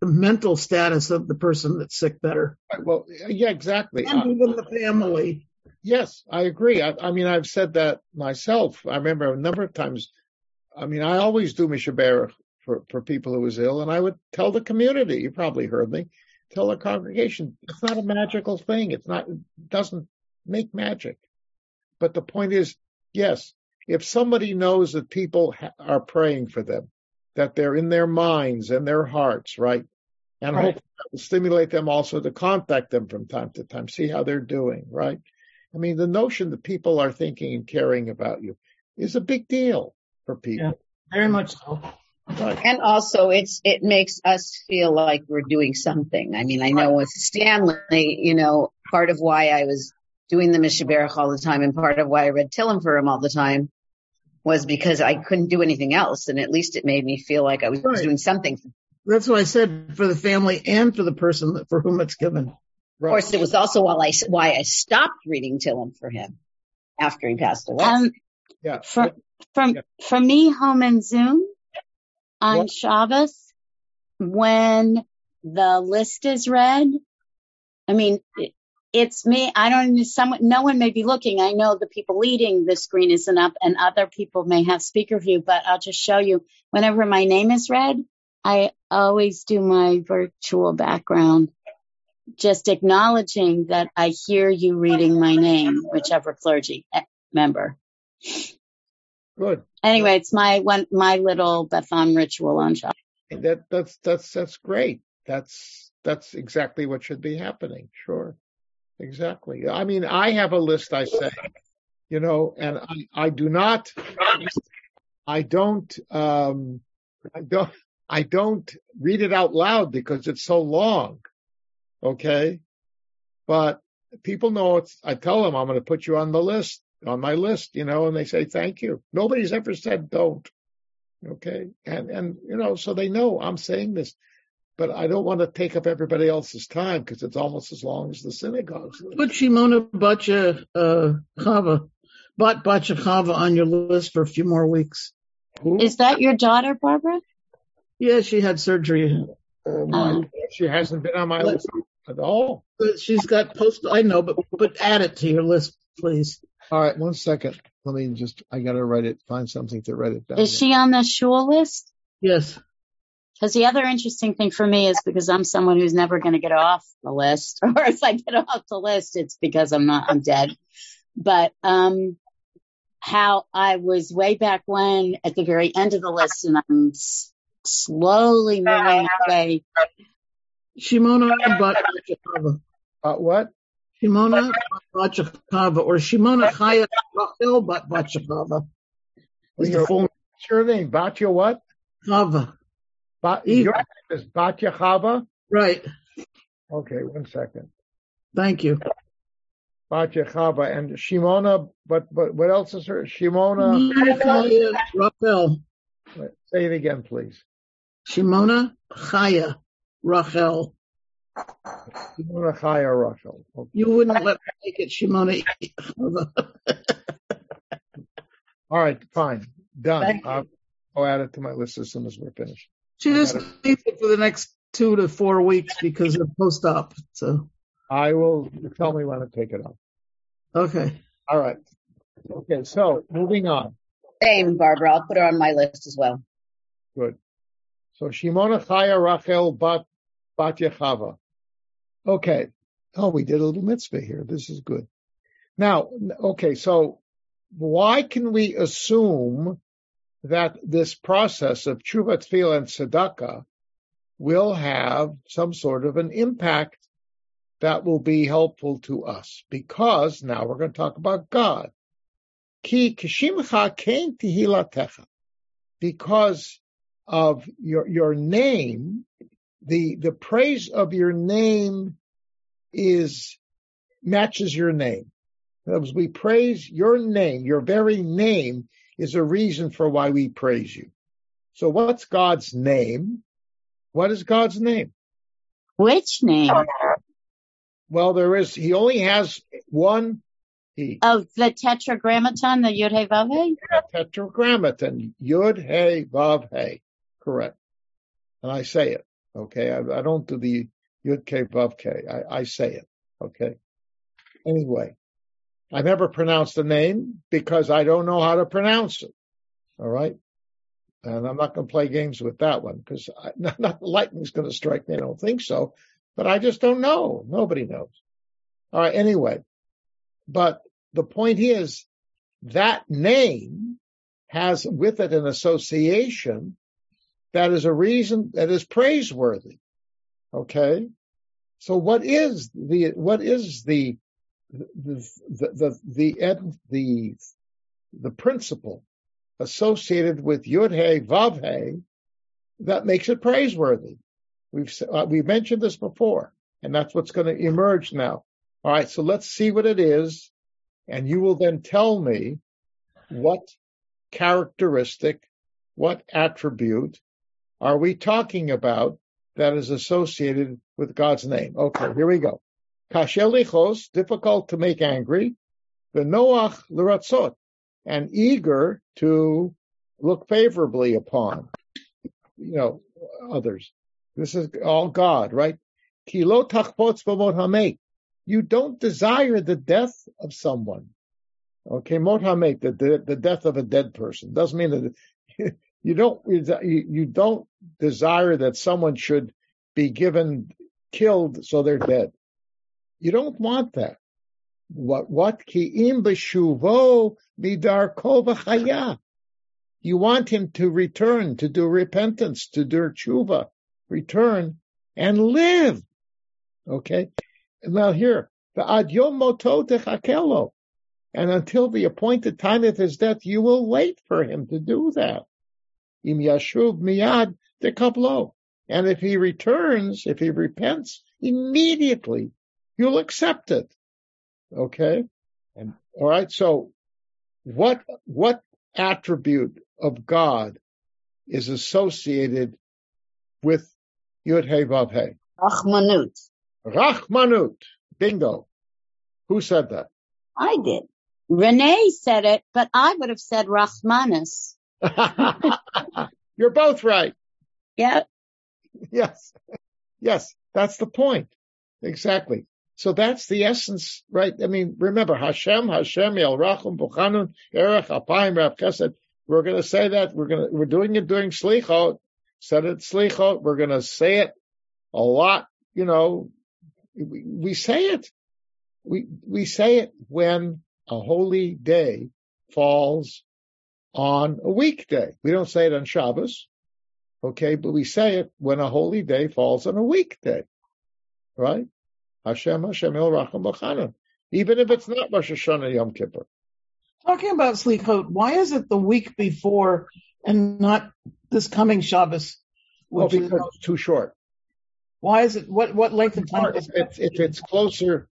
the mental status of the person that's sick better. Well, yeah, exactly. And even the family. Yes, I agree. I, I, mean, I've said that myself. I remember a number of times. I mean, I always do Mishabera for, for people who was ill, and I would tell the community. You probably heard me tell the congregation. It's not a magical thing. It's not. It doesn't make magic. But the point is, yes, if somebody knows that people ha- are praying for them, that they're in their minds and their hearts, right, and right. hopefully stimulate them also to contact them from time to time, see how they're doing, right? I mean, the notion that people are thinking and caring about you is a big deal for people. Yeah, very much so. Right. And also it's, it makes us feel like we're doing something. I mean, I know with Stanley, you know, part of why I was doing the Mishaberach all the time and part of why I read Tillim for him all the time was because I couldn't do anything else. And at least it made me feel like I was Right. doing something. That's what I said for the family and for the person for whom it's given. Right. Of course, it was also why I, why I stopped reading Tillim for him after he passed away. Um, Yeah. for, from, for me, home and Zoom on What? Shabbos, when the list is read, I mean, it, it's me. I don't, know. someone, no one may be looking. I know the people leading the screen isn't up and other people may have speaker view, but I'll just show you whenever my name is read, I always do my virtual background, just acknowledging that I hear you reading my name, whichever clergy eh, member. Good. Anyway, it's my one, my little Betham ritual on Shabbos. That that's that's that's great. That's that's exactly what should be happening. Sure. Exactly. I mean, I have a list. I say, you know, and I I do not. I don't. Um. I don't. I don't read it out loud because it's so long. Okay. But people know it's. I tell them I'm going to put you on the list on my list, you know, and they say thank you. Nobody's ever said don't. Okay. And, and, you know, so they know I'm saying this, but I don't want to take up everybody else's time because it's almost as long as the synagogues. Put Shimona Batcha uh, Chava, Bat Batcha Chava on your list for a few more weeks. Who? Is that your daughter, Barbara? Yeah, she had surgery. Uh, Um, she hasn't been on my list at all. but she's got post. I know, but but add it to your list, please. All right. One second. Let me just, I got to write it, find something to write it down. Is she on the shul list? Yes. Because the other interesting thing for me is because I'm someone who's never going to get off the list, *laughs* or if I get off the list, it's because I'm not, I'm dead. But, um, how I was way back when at the very end of the list and I'm s- slowly moving *laughs* away. Shimona Bat Uh, what? Shimona Batcha or Shimona Chaya Rachel Chava. Is the full What's your name? Batya what? Chava. Ba- your name is Batya Chava? Right. Okay. One second. Thank you. Batya Chava and Shimona, but, but what else is her? Shimona, Chaya Rachel. say it again, please. Shimona Chaya Rachel. You wouldn't let me make it Shimona *laughs* All right, fine. Done. Thank you. I'll, I'll add it to my list as soon as we're finished. She just needs it for the next two to four weeks because of post-op. So, I will tell me when to take it off. okay. All right. Okay, so moving on. Same, Barbara. I'll put her on my list as well. Good. So Shimona Chaya Rachel Bat Bat Yechava. Okay. Oh, we did a little mitzvah here. This is good. Now, okay, so why can we assume that this process of tshuva, tefillah, and tzedakah will have some sort of an impact that will be helpful to us? Because now we're going to talk about God. Ki kishimcha ken tihilatecha. Because of your your name, the the praise of your name is matches your name. In other words, we praise your name, your very name is a reason for why we praise you. So what's God's name? What is God's name? Which name? Well, there is, he only has one he. Oh, the tetragrammaton, the Yud He Vav He? Tetragrammaton, Yud He Vav He. Correct. And I say it. Okay. I, I don't do the Yud K Vav K. I, I say it. Okay. Anyway, I never pronounce the name because I don't know how to pronounce it. All right. And I'm not going to play games with that one because *laughs* not, not lightning's going to strike me. I don't think so, but I just don't know. Nobody knows. All right. Anyway, but the point is that name has with it an association that is a reason that is praiseworthy. Okay. So what is the, what is the, the, the, the, the, the, principle associated with Yud He Vav He that makes it praiseworthy? We've, uh, we've mentioned this before and that's what's going to emerge now. All right. So let's see what it is. And you will then tell me what characteristic, what attribute are we talking about that is associated with God's name? Okay, here we go. Kashelichos, difficult to make angry. The Noach l'ratzot, and eager to look favorably upon, you know, others. This is all God, right? Kilo tachpotz hamet. You don't desire the death of someone. Okay, mot hamet, the, the, the death of a dead person doesn't mean that you don't you, don't desire that someone should be given killed so they're dead. You don't want that. What what ki im b'shuvo midarko v'chaya. You want him to return, to do repentance, to do tshuva, return and live. Okay. Now here, the ad moto. And until the appointed time of his death, you will wait for him to do that. Im yashuv miyad dekablo. And if he returns, if he repents, immediately you'll accept it. Okay? And all right, so what what attribute of God is associated with Yud He Vav He? Rachmanut. Rachmanut. Bingo. Who said that? I did. Renee said it, but I would have said Rahmanis. *laughs* *laughs* You're both right. Yeah. Yes. Yes. That's the point. Exactly. So that's the essence, right? I mean, remember Hashem, Hashem, El Rachum, Buchanun, Erech, Apayim, Rav Chesed. We're going to say that. We're going to, we're doing it during Slichot. Said it Slichot. We're going to say it a lot. You know, we, we say it. We, we say it when a holy day falls on a weekday. We don't say it on Shabbos. Okay. But we say it when a holy day falls on a weekday. Right? Hashem, Hashem, El Racham B'chanan. Even if it's not Rosh Hashanah Yom Kippur. Talking about Slichot, why is it the week before and not this coming Shabbos? Well, because is, it's too short. Why is it? What what length of time? If it's, if it's closer,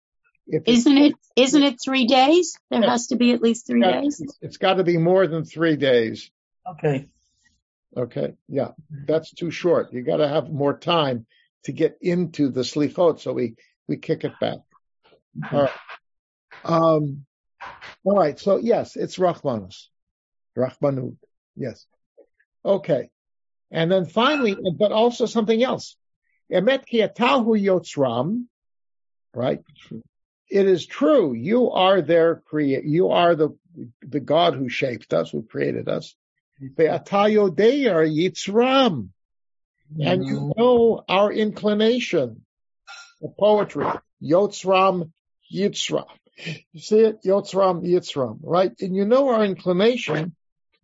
isn't it isn't it three days? There yeah, has to be at least three yeah, days. It's got to be more than three days. Okay. Okay. Yeah, that's too short. You got to have more time to get into the slichot. So we we kick it back. All right. Um. All right. So yes, it's Rachmanus. Rachmanud. Yes. Okay. And then finally, but also something else. Emet kiatahu yotzram, right? It is true. You are their create. You are the the God who shaped us, who created us. Yitzram, and you mm. know our inclination. The poetry, yotzram yitzram. You see it, yotzram yitzram, right? And you know our inclination.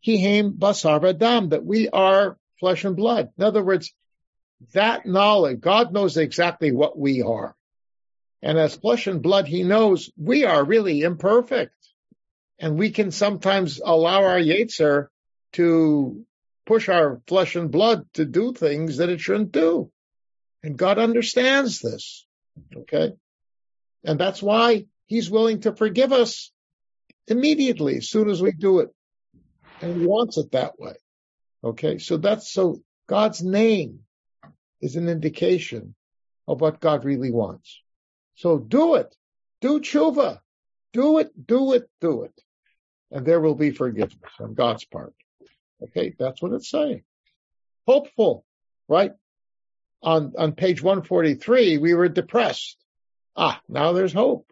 Hihim basar v'dam, that we are flesh and blood. In other words, that knowledge, God knows exactly what we are. And as flesh and blood, he knows we are really imperfect. And we can sometimes allow our Yetzer to push our flesh and blood to do things that it shouldn't do. And God understands this. Okay. And that's why he's willing to forgive us immediately as soon as we do it. And he wants it that way. Okay. So that's so God's name is an indication of what God really wants. So do it. Do tshuva. Do it, do it, do it. And there will be forgiveness on God's part. Okay. That's what it's saying. Hopeful, right? On, on page 143, we were depressed. Ah, now there's hope.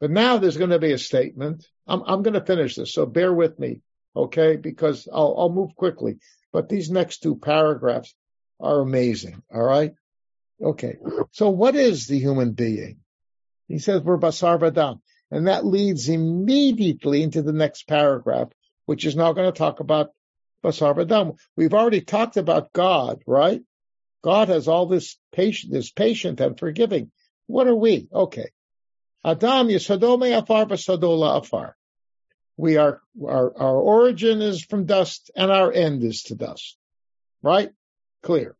But now there's going to be a statement. I'm, I'm going to finish this, so bear with me, okay? Because I'll, I'll move quickly. But these next two paragraphs are amazing, all right? Okay. So what is the human being? He says we're basar v'dam. And that leads immediately into the next paragraph, which is now going to talk about basar v'dam. We've already talked about God, right? God has all this patient, patient and forgiving. What are we? Okay. Adam yisodome afar v'sadola afar. We are, our, our origin is from dust and our end is to dust. Right? Clear.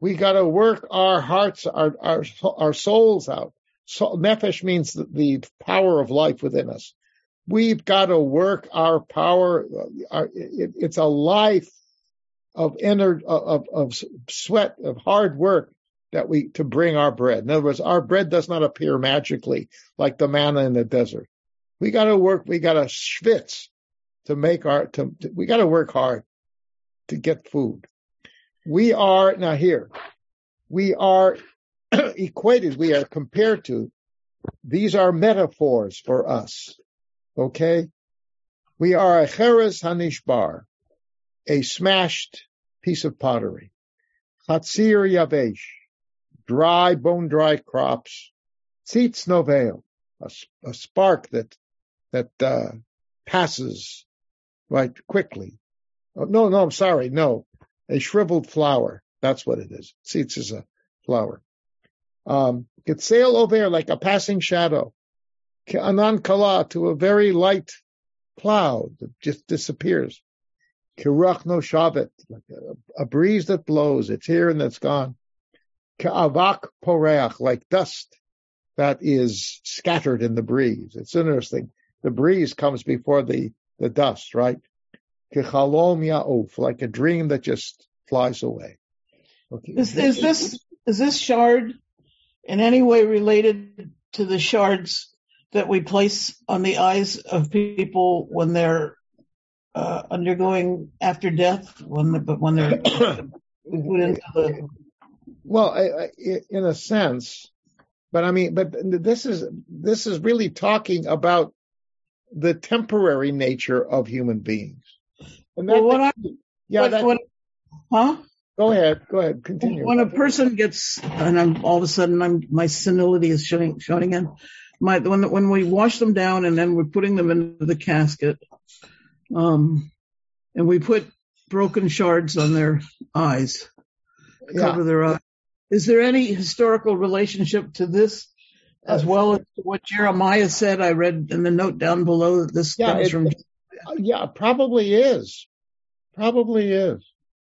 We gotta work our hearts, our, our, our souls out. So, nefesh means the, the power of life within us. We've got to work our power. Our, it, it's a life of inner, of, of sweat, of hard work that we, to bring our bread. In other words, our bread does not appear magically like the manna in the desert. We got to work, we got to schwitz to make our, to, to we got to work hard to get food. We are, now here, we are *clears throat* equated, we are compared to, these are metaphors for us. Okay? We are a cheres hanishbar, a smashed piece of pottery. Chatzir yavesh, dry, bone dry crops. Tzitz novel, a, a spark that, that, uh, passes right quickly. Oh, no, no, I'm sorry. No, a shriveled flower. That's what it is. Tzitz is a flower. Um, k'tzel over like a passing shadow. Anan kala to a very light cloud that just disappears. Kirach no shavet, like a, a, breeze that blows. It's here and it's gone. Ka'avak poreach, like dust that is scattered in the breeze. It's interesting. The breeze comes before the, the dust, right? Kechalom ya'uf, like a dream that just flies away. Okay. Is, is this, is this shard in any way related to the shards that we place on the eyes of people when they're uh, undergoing after death, when, but when they're *coughs* put into the well, I, I, in a sense, but I mean, but this is this is really talking about the temporary nature of human beings. And that, well, what I, yeah, what, that, what, huh? Go ahead, go ahead, continue. When a person gets, and I'm all of a sudden, I'm my senility is showing showing in. My when when we wash them down and then we're putting them into the casket, um, and we put broken shards on their eyes, cover their eyes. Is there any historical relationship to this as well as what Jeremiah said? I read in the note down below that this yeah, comes it, from. Uh, yeah, probably is. Probably is.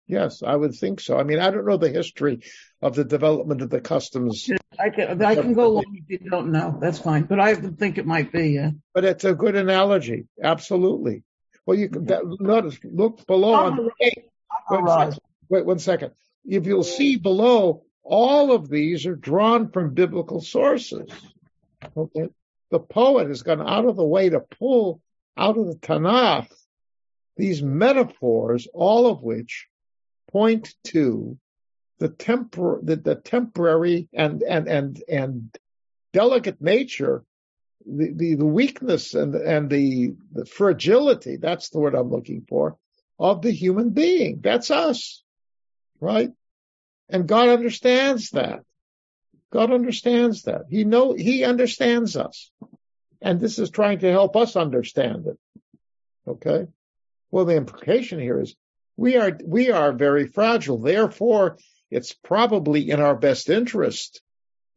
Yes, I would think so. I mean, I don't know the history of the development of the customs. I can, I can go along if you don't know. That's fine. But I think it might be, yeah. But it's a good analogy. Absolutely. Well, you can that, notice, look below on the wait, wait one second. If you'll see below, all of these are drawn from biblical sources. Okay. The poet has gone out of the way to pull out of the Tanakh these metaphors, all of which point to the tempor- the, the temporary and, and, and, and delicate nature, the, the, the weakness and, and the, the fragility, that's the word I'm looking for, of the human being. That's us, right? And God understands that. God understands that. He know, he understands us. And this is trying to help us understand it. Okay. Well, the implication here is we are, we are very fragile. Therefore, it's probably in our best interest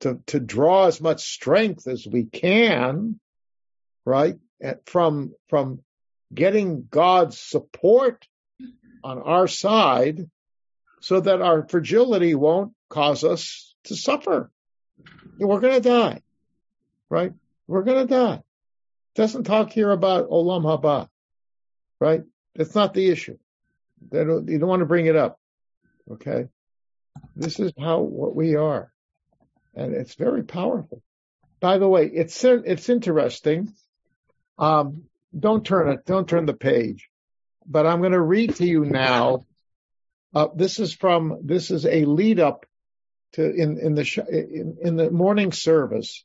to, to draw as much strength as we can, right? From, from getting God's support on our side so that our fragility won't cause us to suffer. We're going to die, right? We're going to die. doesn't talk here about Olam Haba, right? That's not the issue. Don't, you don't want to bring it up. Okay. This is how, what we are. And it's very powerful. By the way, it's, it's interesting. Um, don't turn it, don't turn the page, but I'm going to read to you now. Uh, this is from, this is a lead up to in, in the, in, in the morning service.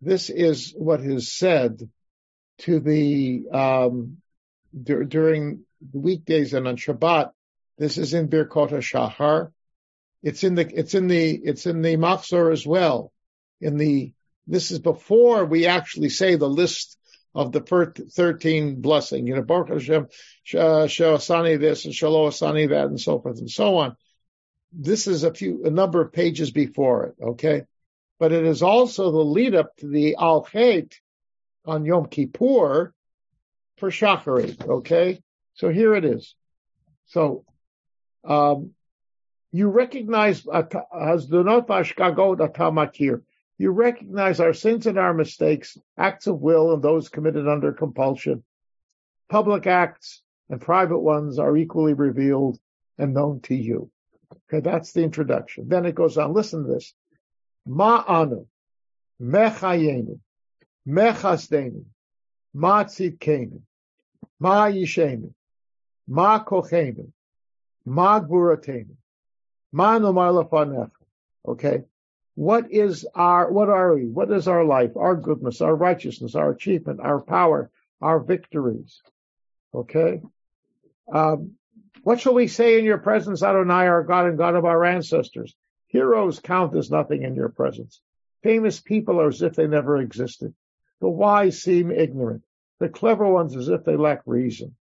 This is what is said to the, um, d- during the weekdays and on Shabbat. This is in Birkot Shahar. It's in the, it's in the, it's in the Machzor as well. In the, this is before we actually say the list of the first 13 blessing. You know, Baruch Hashem, Asani this and Shalom Asani that and so forth and so on. This is a few, a number of pages before it, okay? But it is also the lead up to the Al Chet on Yom Kippur for Shacharit, okay? So here it is. So, um, you recognize Hazdunot Ashkagot Atamakir. You recognize our sins and our mistakes, acts of will and those committed under compulsion. Public acts and private ones are equally revealed and known to you. Okay, that's the introduction. Then it goes on. Listen to this. Mechayenu, ma tzidkenu, ma yishenu, ma kochenu, ma gvuratenu, ma nomar lefanecha. Okay, what is our, what are we? What is our life, our goodness, our righteousness, our achievement, our power, our victories? Okay? Um, what shall we say in your presence, Adonai, our God and God of our ancestors? Heroes count as nothing in your presence. Famous people are as if they never existed. The wise seem ignorant. The clever ones as if they lack reason.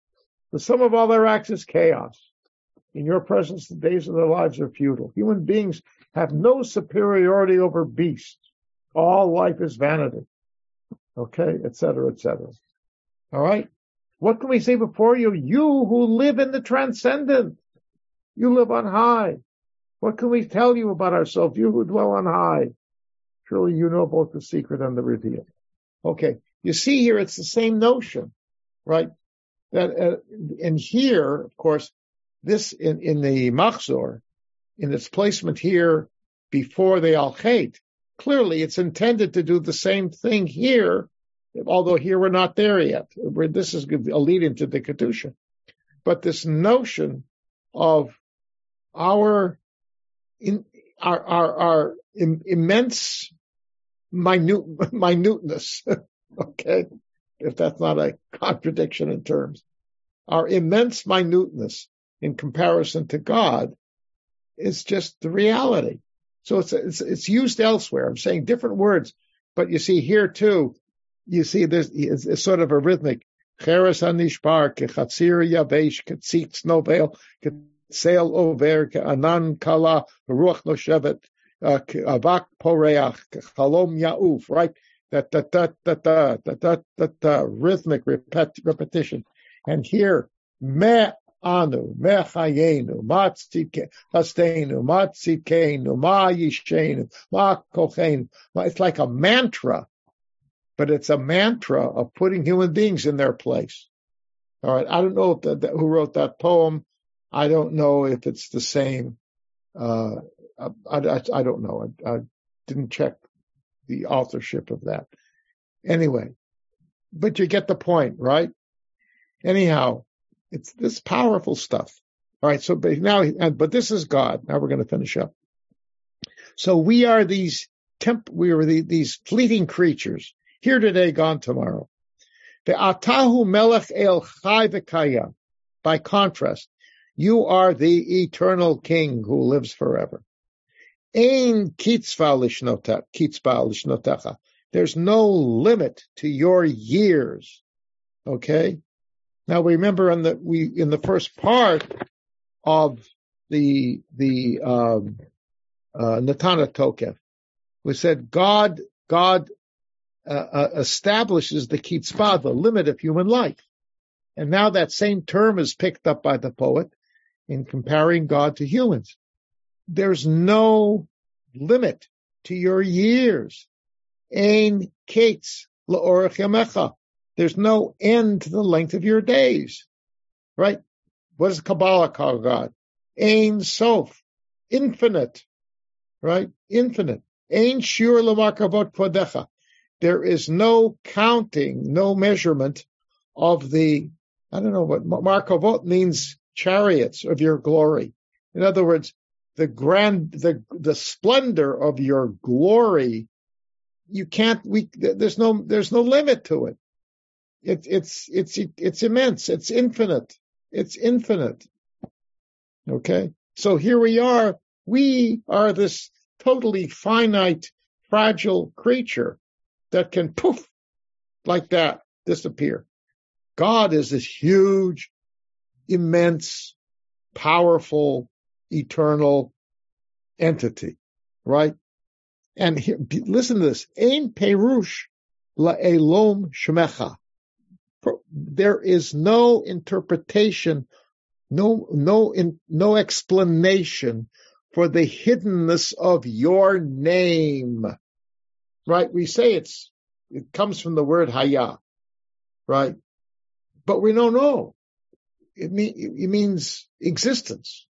The sum of all their acts is chaos. In your presence, the days of their lives are futile. Human beings have no superiority over beasts. All life is vanity. Okay, etc., etc. All right. What can we say before you? You who live in the transcendent. You live on high. What can we tell you about ourselves? You who dwell on high. Surely you know both the secret and the revealed. Okay. You see here, it's the same notion, right? That, uh, and here, of course, this in, in the Machzor, in its placement here before the Al clearly it's intended to do the same thing here, although here we're not there yet. We're, this is a lead into the Kedusha. But this notion of our, in, our, our, our Im, immense minute, *laughs* minuteness, *laughs* okay, if that's not a contradiction in terms, our immense minuteness in comparison to God is just the reality. So it's, it's, it's used elsewhere. I'm saying different words, but you see here too, you see this it's, it's sort of a rhythmic. Cheres kechatzir yavesh, k'tzel over, anan kala, ruach noshevet, uh, avak poreach, chalom yauf, right? That, that, that, that, uh, that, that, that, that, that, rhythmic repetition. And here, me anu, mechayenu, matzikenu, matzikenu, ma yishenu, ma kochenu. It's like a mantra, but it's a mantra of putting human beings in their place. All right. I don't know the, the, who wrote that poem. I don't know if it's the same. Uh, I, I, I, don't know. I, I didn't check the authorship of that. Anyway, but you get the point, right? Anyhow, it's this powerful stuff. All right. So but now, but this is God. Now we're going to finish up. So we are these temp, we are the, these fleeting creatures here today, gone tomorrow. The atahu melech el chai. By contrast, you are the eternal king who lives forever. Ein kitzva. There's no limit to your years. Okay? Now remember in the we in the first part of the the um, uh, Netaneh Tokef, we said God God uh, uh, establishes the kitzvah, the limit of human life, and now that same term is picked up by the poet in comparing God to humans. There's no limit to your years. Ein kates la'orach yamecha. There's no end to the length of your days, right? What does Kabbalah call God? Ein Sof, infinite, right? Infinite. Ein Shur Lamakavot Kvodecha. There is no counting, no measurement of the, I don't know what Markavot means chariots of your glory. In other words, the grand, the, the splendor of your glory, you can't, we, there's no, there's no limit to it. It, it's, it's, it's immense. It's infinite. It's infinite. Okay. So here we are. We are this totally finite, fragile creature that can poof like that disappear. God is this huge, immense, powerful, eternal entity, right? And here, listen to this. Ein perush la'elom shemecha. There is no interpretation, no, no, in, no explanation for the hiddenness of your name. Right? We say it's, it comes from the word haya, right? But we don't know. It, mean, it means existence.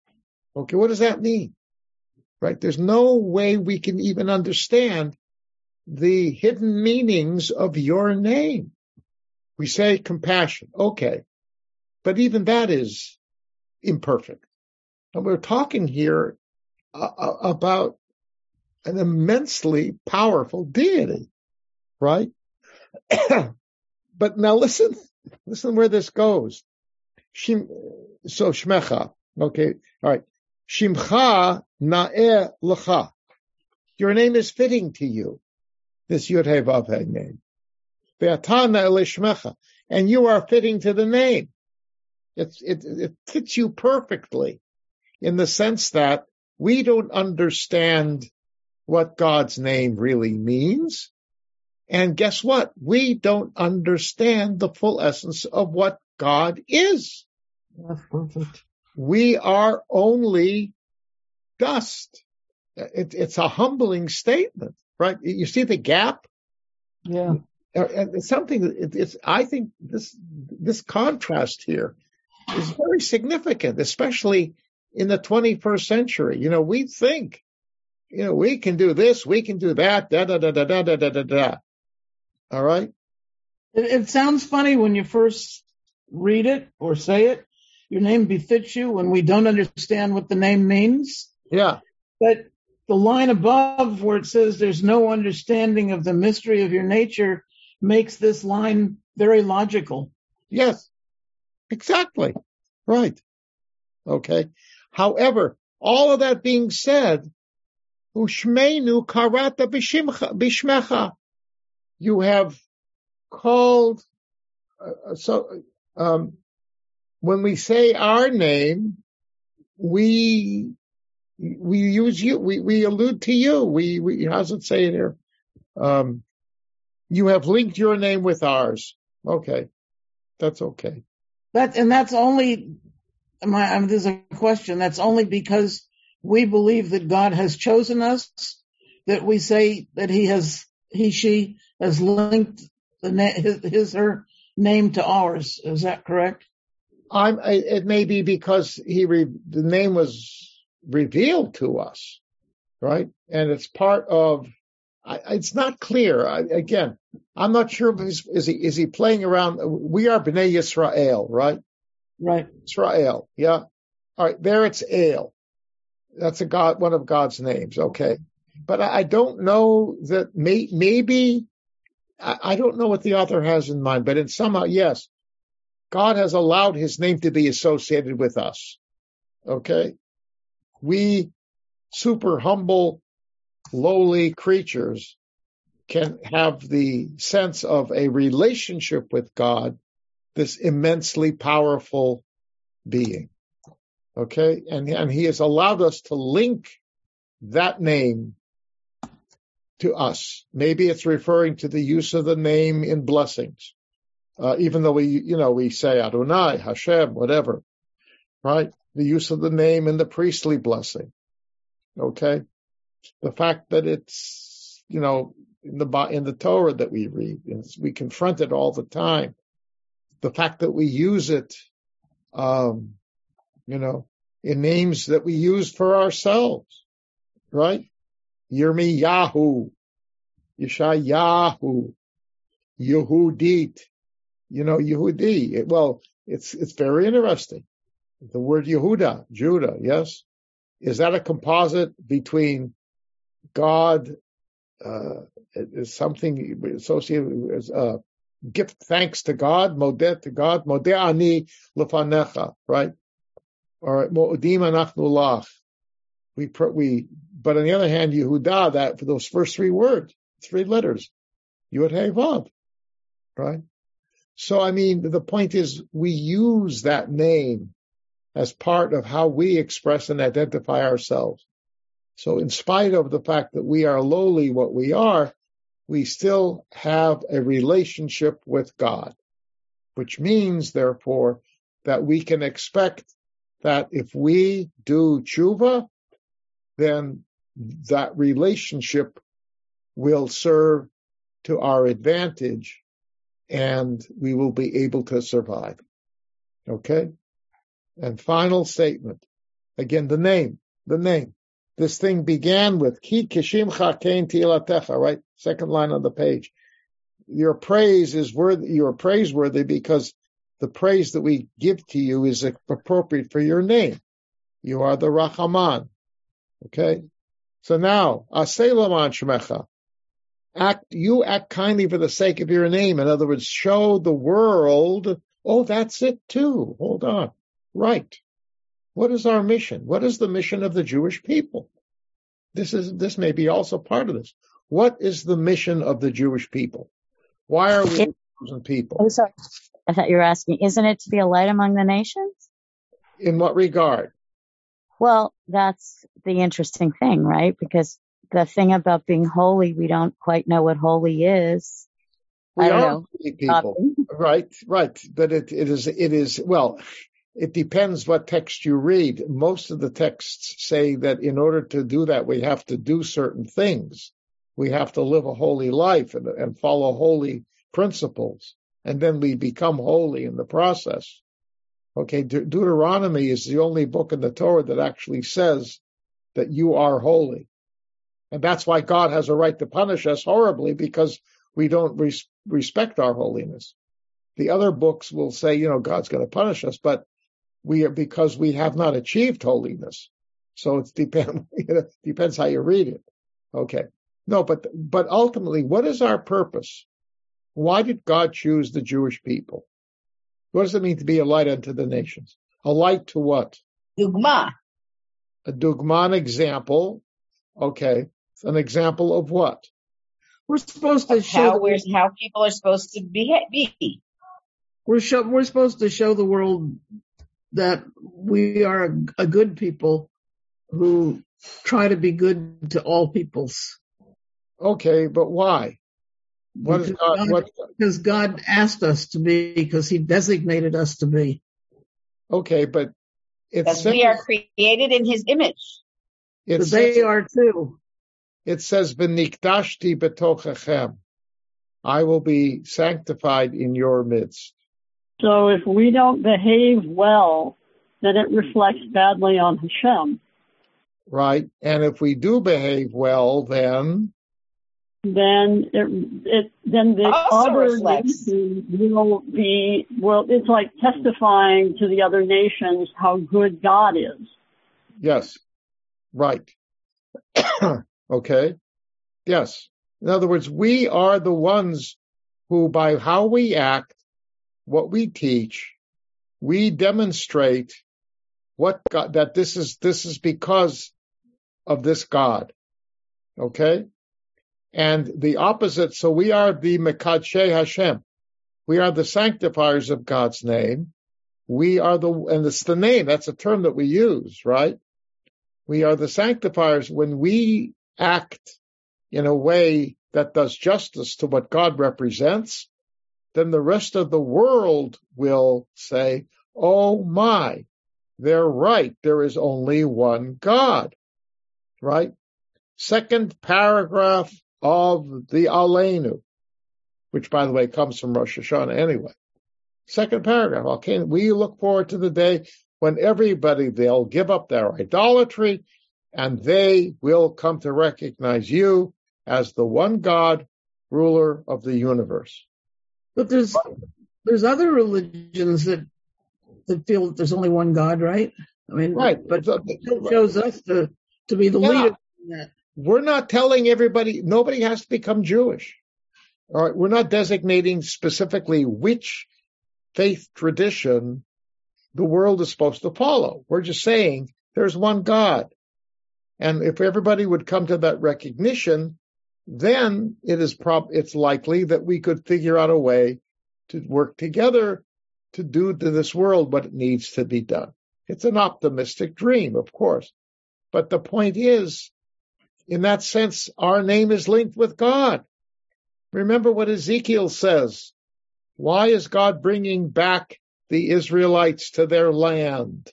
Okay, what does that mean? Right? There's no way we can even understand the hidden meanings of your name. We say compassion. Okay. But even that is imperfect. And we're talking here uh, uh about an immensely powerful deity, right? *clears throat* but now listen, listen where this goes. Shim, so Shmecha, okay, all right. Shimcha na'eh lecha. Your name is fitting to you. This Yud Hey Vav Hey name. Elishmecha. And you are fitting to the name. It, it, it fits you perfectly in the sense that we don't understand what God's name really means. And guess what? We don't understand the full essence of what God is. That's perfect. We are only dust. It, it's a humbling statement, right? You see the gap? Yeah. And it's something it's, I think this, this contrast here is very significant, especially in the 21st century. You know, we think, you know, we can do this, we can do that, da, da, da, da, da, da, da, da, da. All right. It, it sounds funny when you first read it or say it. Your name befits you when we don't understand what the name means. Yeah. But the line above where it says there's no understanding of the mystery of your nature makes this line very logical. Yes. Exactly. Right. Okay. However, all of that being said, Ushmeinu karata bishmecha. You have called, uh, so, um, when we say our name, we, we use you, we, we allude to you. We, we, how's it say it here? Um, you have linked your name with ours. Okay. That's okay. That, and that's only, my, I mean, there's a question. That's only because we believe that God has chosen us, that we say that he has, he, she has linked the, his, his, her name to ours. Is that correct? I'm, it may be because he re, the name was revealed to us, right? And it's part of. I, it's not clear. I, again, I'm not sure if he's, is he is he playing around. We are Bnei Yisrael, right? Right. Israel. Yeah. All right. There it's Ale. That's a God, one of God's names. Okay. But I, I don't know that may, maybe I, don't know what the author has in mind, but in somehow, uh, yes, God has allowed his name to be associated with us. Okay. We super humble, lowly creatures can have the sense of a relationship with God, this immensely powerful being. Okay. And, and he has allowed us to link that name to us. Maybe it's referring to the use of the name in blessings uh, even though we, you know, we say Adonai, Hashem, whatever, right? The use of the name in the priestly blessing. Okay. The fact that it's, you know, in the in the Torah that we read. We confront it all the time. The fact that we use it, um, you know, in names that we use for ourselves, right? Yirmiyahu, Yeshayahu, Yehudit, you know, Yehudi. Well, it's, it's very interesting. The word Yehuda, Judah, yes? Is that a composite between God, uh, is something associated with, uh, gift thanks to God, modeh to God, modeh ani lefanecha, right? Or mo'odim anachnu lach. We, we, but on the other hand, Yehuda, that for those first three words, three letters, Yud Hey Vav, right? So, I mean, the point is we use that name as part of how we express and identify ourselves. So in spite of the fact that we are lowly what we are, we still have a relationship with God, which means therefore that we can expect that if we do tshuva, then that relationship will serve to our advantage and we will be able to survive. Okay? And final statement. Again, the name, the name. This thing began with Ki Kishim Chakein Tilatecha, right? Second line on the page. Your praise is worthy, you're praiseworthy because the praise that we give to you is appropriate for your name. You are the Rachaman. Okay? So now, Aselaman Shmecha act, you act kindly for the sake of your name. In other words, show the world, oh, that's it too. Hold on. Right. What is our mission? What is the mission of the Jewish people? This is, this may be also part of this. What is the mission of the Jewish people? Why are we chosen people? I'm sorry. I thought you were asking, isn't it to be a light among the nations? In what regard? Well, that's the interesting thing, right? Because the thing about being holy, we don't quite know what holy is. We I don't know. people. *laughs* Right, right. But it, it is, it is, well, it depends what text you read. Most of the texts say that in order to do that, we have to do certain things. We have to live a holy life and, and follow holy principles. And then we become holy in the process. Okay. De- Deuteronomy is the only book in the Torah that actually says that you are holy. And that's why God has a right to punish us horribly because we don't res- respect our holiness. The other books will say, you know, God's going to punish us, but we are because we have not achieved holiness. So it *laughs* depends, depends how you read it. Okay. No, but, but ultimately, what is our purpose? Why did God choose the Jewish people? What does it mean to be a light unto the nations? A light to what? Dugma. A dugman example. Okay an example of what? We're supposed to show how we're, how people are supposed to be. be. We're show, we're supposed to show the world that we are a, a good people who try to be good to all peoples. Okay, but why? What because, is God, God, what, because God asked us to be, because He designated us to be. okay, but it says, we are created in His image. it says, they are too. it says, "V'nikdashti betochachem." I will be sanctified in your midst. So if we don't behave well, then it reflects badly on Hashem. Right? And if we do behave well, then, Then it, it then the oh, Also other reflects. nations will be well. It's like testifying to the other nations how good God is. yes. Right. *coughs* okay. Yes. In other words, we are the ones who by how we act, what we teach, we demonstrate what God, that this is, this is because of this God. Okay. And the opposite. So we are the Mekadshe Hashem. We are the sanctifiers of God's name. We are the, and it's the name. That's a term that we use, right? We are the sanctifiers when we act in a way that does justice to what God represents, then the rest of the world will say, Oh my, they're right. There is only one God, right? Second paragraph of the Aleinu, which by the way comes from Rosh Hashanah anyway. Second paragraph, okay, we look forward to the day when everybody, they'll give up their idolatry and they will come to recognize you as the one God, ruler of the universe. But there's, there's other religions that, that feel that there's only one God, right? I mean, right. But it shows us to, to be the yeah. leader in that. We're not telling everybody, nobody has to become Jewish. All right. We're not designating specifically which faith tradition the world is supposed to follow. We're just saying there's one God. And if everybody would come to that recognition, then it is prob it's likely that we could figure out a way to work together to do to this world what it needs to be done. It's an optimistic dream, of course. But the point is, in that sense, our name is linked with God. Remember what Ezekiel says. Why is God bringing back the Israelites to their land?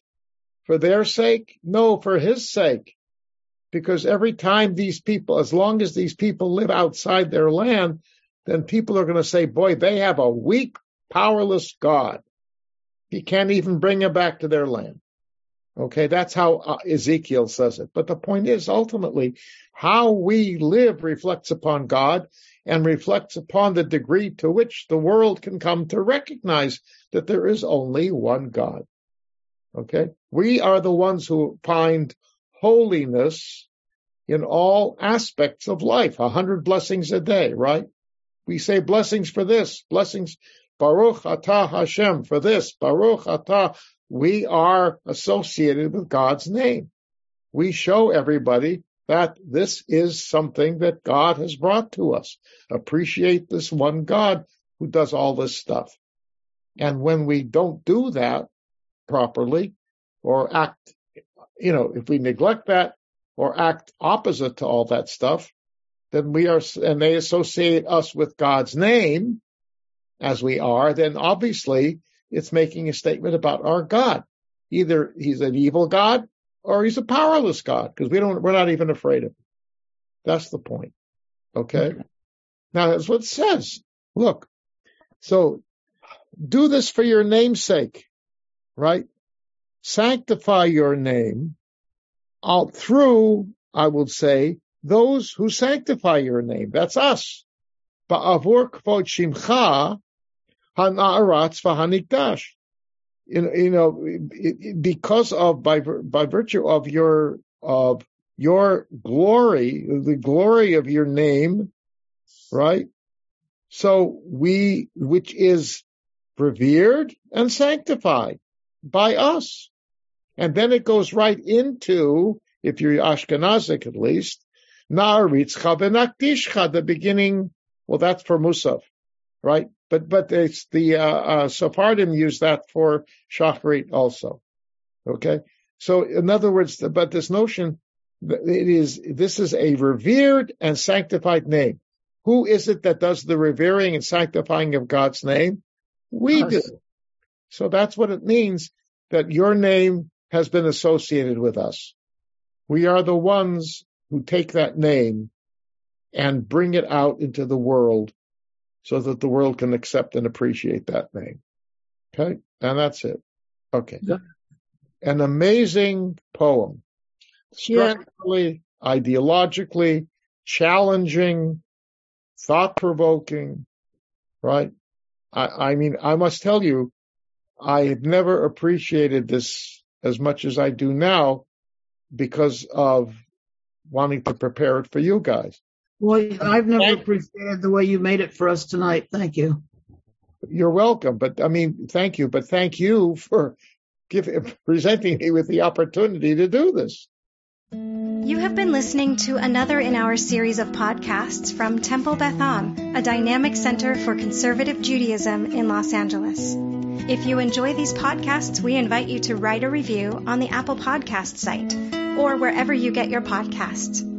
For their sake? No, for his sake. Because every time these people, as long as these people live outside their land, then people are going to say, boy, they have a weak, powerless God. He can't even bring them back to their land. Okay, that's how uh, Ezekiel says it. But the point is, ultimately, how we live reflects upon God and reflects upon the degree to which the world can come to recognize that there is only one God. Okay? We are the ones who find holiness in all aspects of life, a hundred blessings a day, right? We say blessings for this, blessings, Baruch Atah Hashem for this, Baruch Atah. We are associated with God's name. We show everybody that this is something that God has brought to us. Appreciate this one God who does all this stuff. And when we don't do that properly or act, you know, if we neglect that or act opposite to all that stuff, then we are, and they associate us with God's name as we are, then obviously it's making a statement about our God. Either he's an evil God or he's a powerless God because we don't, we're not even afraid of him. That's the point. Okay. Now that's what it says. Look. So do this for your namesake, right? Sanctify your name out through, I would say, those who sanctify your name. That's us. Ba'avur kvod shimcha hana'aratz v'hanikdash you, you know, because of by by virtue of your of your glory, the glory of your name, right? So we, which is revered and sanctified by us. And then it goes right into, if you're Ashkenazic at least, Na'aritzcha v'nakdishcha, the beginning, well, that's for Musaf, right? But but it's the uh, uh, Sephardim use that for Shacharit also. Okay, so in other words, but this notion it is this is a revered and sanctified name. Who is it that does the revering and sanctifying of God's name? We do. So that's what it means that your name has been associated with us. We are the ones who take that name and bring it out into the world so that the world can accept and appreciate that name. Okay. And that's it. Okay. Yeah. An amazing poem. Structurally, yeah. ideologically, challenging, thought provoking, right? I, I mean, I must tell you, I have never appreciated this as much as I do now because of wanting to prepare it for you guys. Well, I've never appreciated the way you made it for us tonight. Thank you. You're welcome. But I mean, thank you. But thank you for giving, presenting me with the opportunity to do this. You have been listening to another in our series of podcasts from Temple Beth Am, a dynamic center for conservative Judaism in Los Angeles. If you enjoy these podcasts, we invite you to write a review on the Apple Podcast site or wherever you get your podcasts.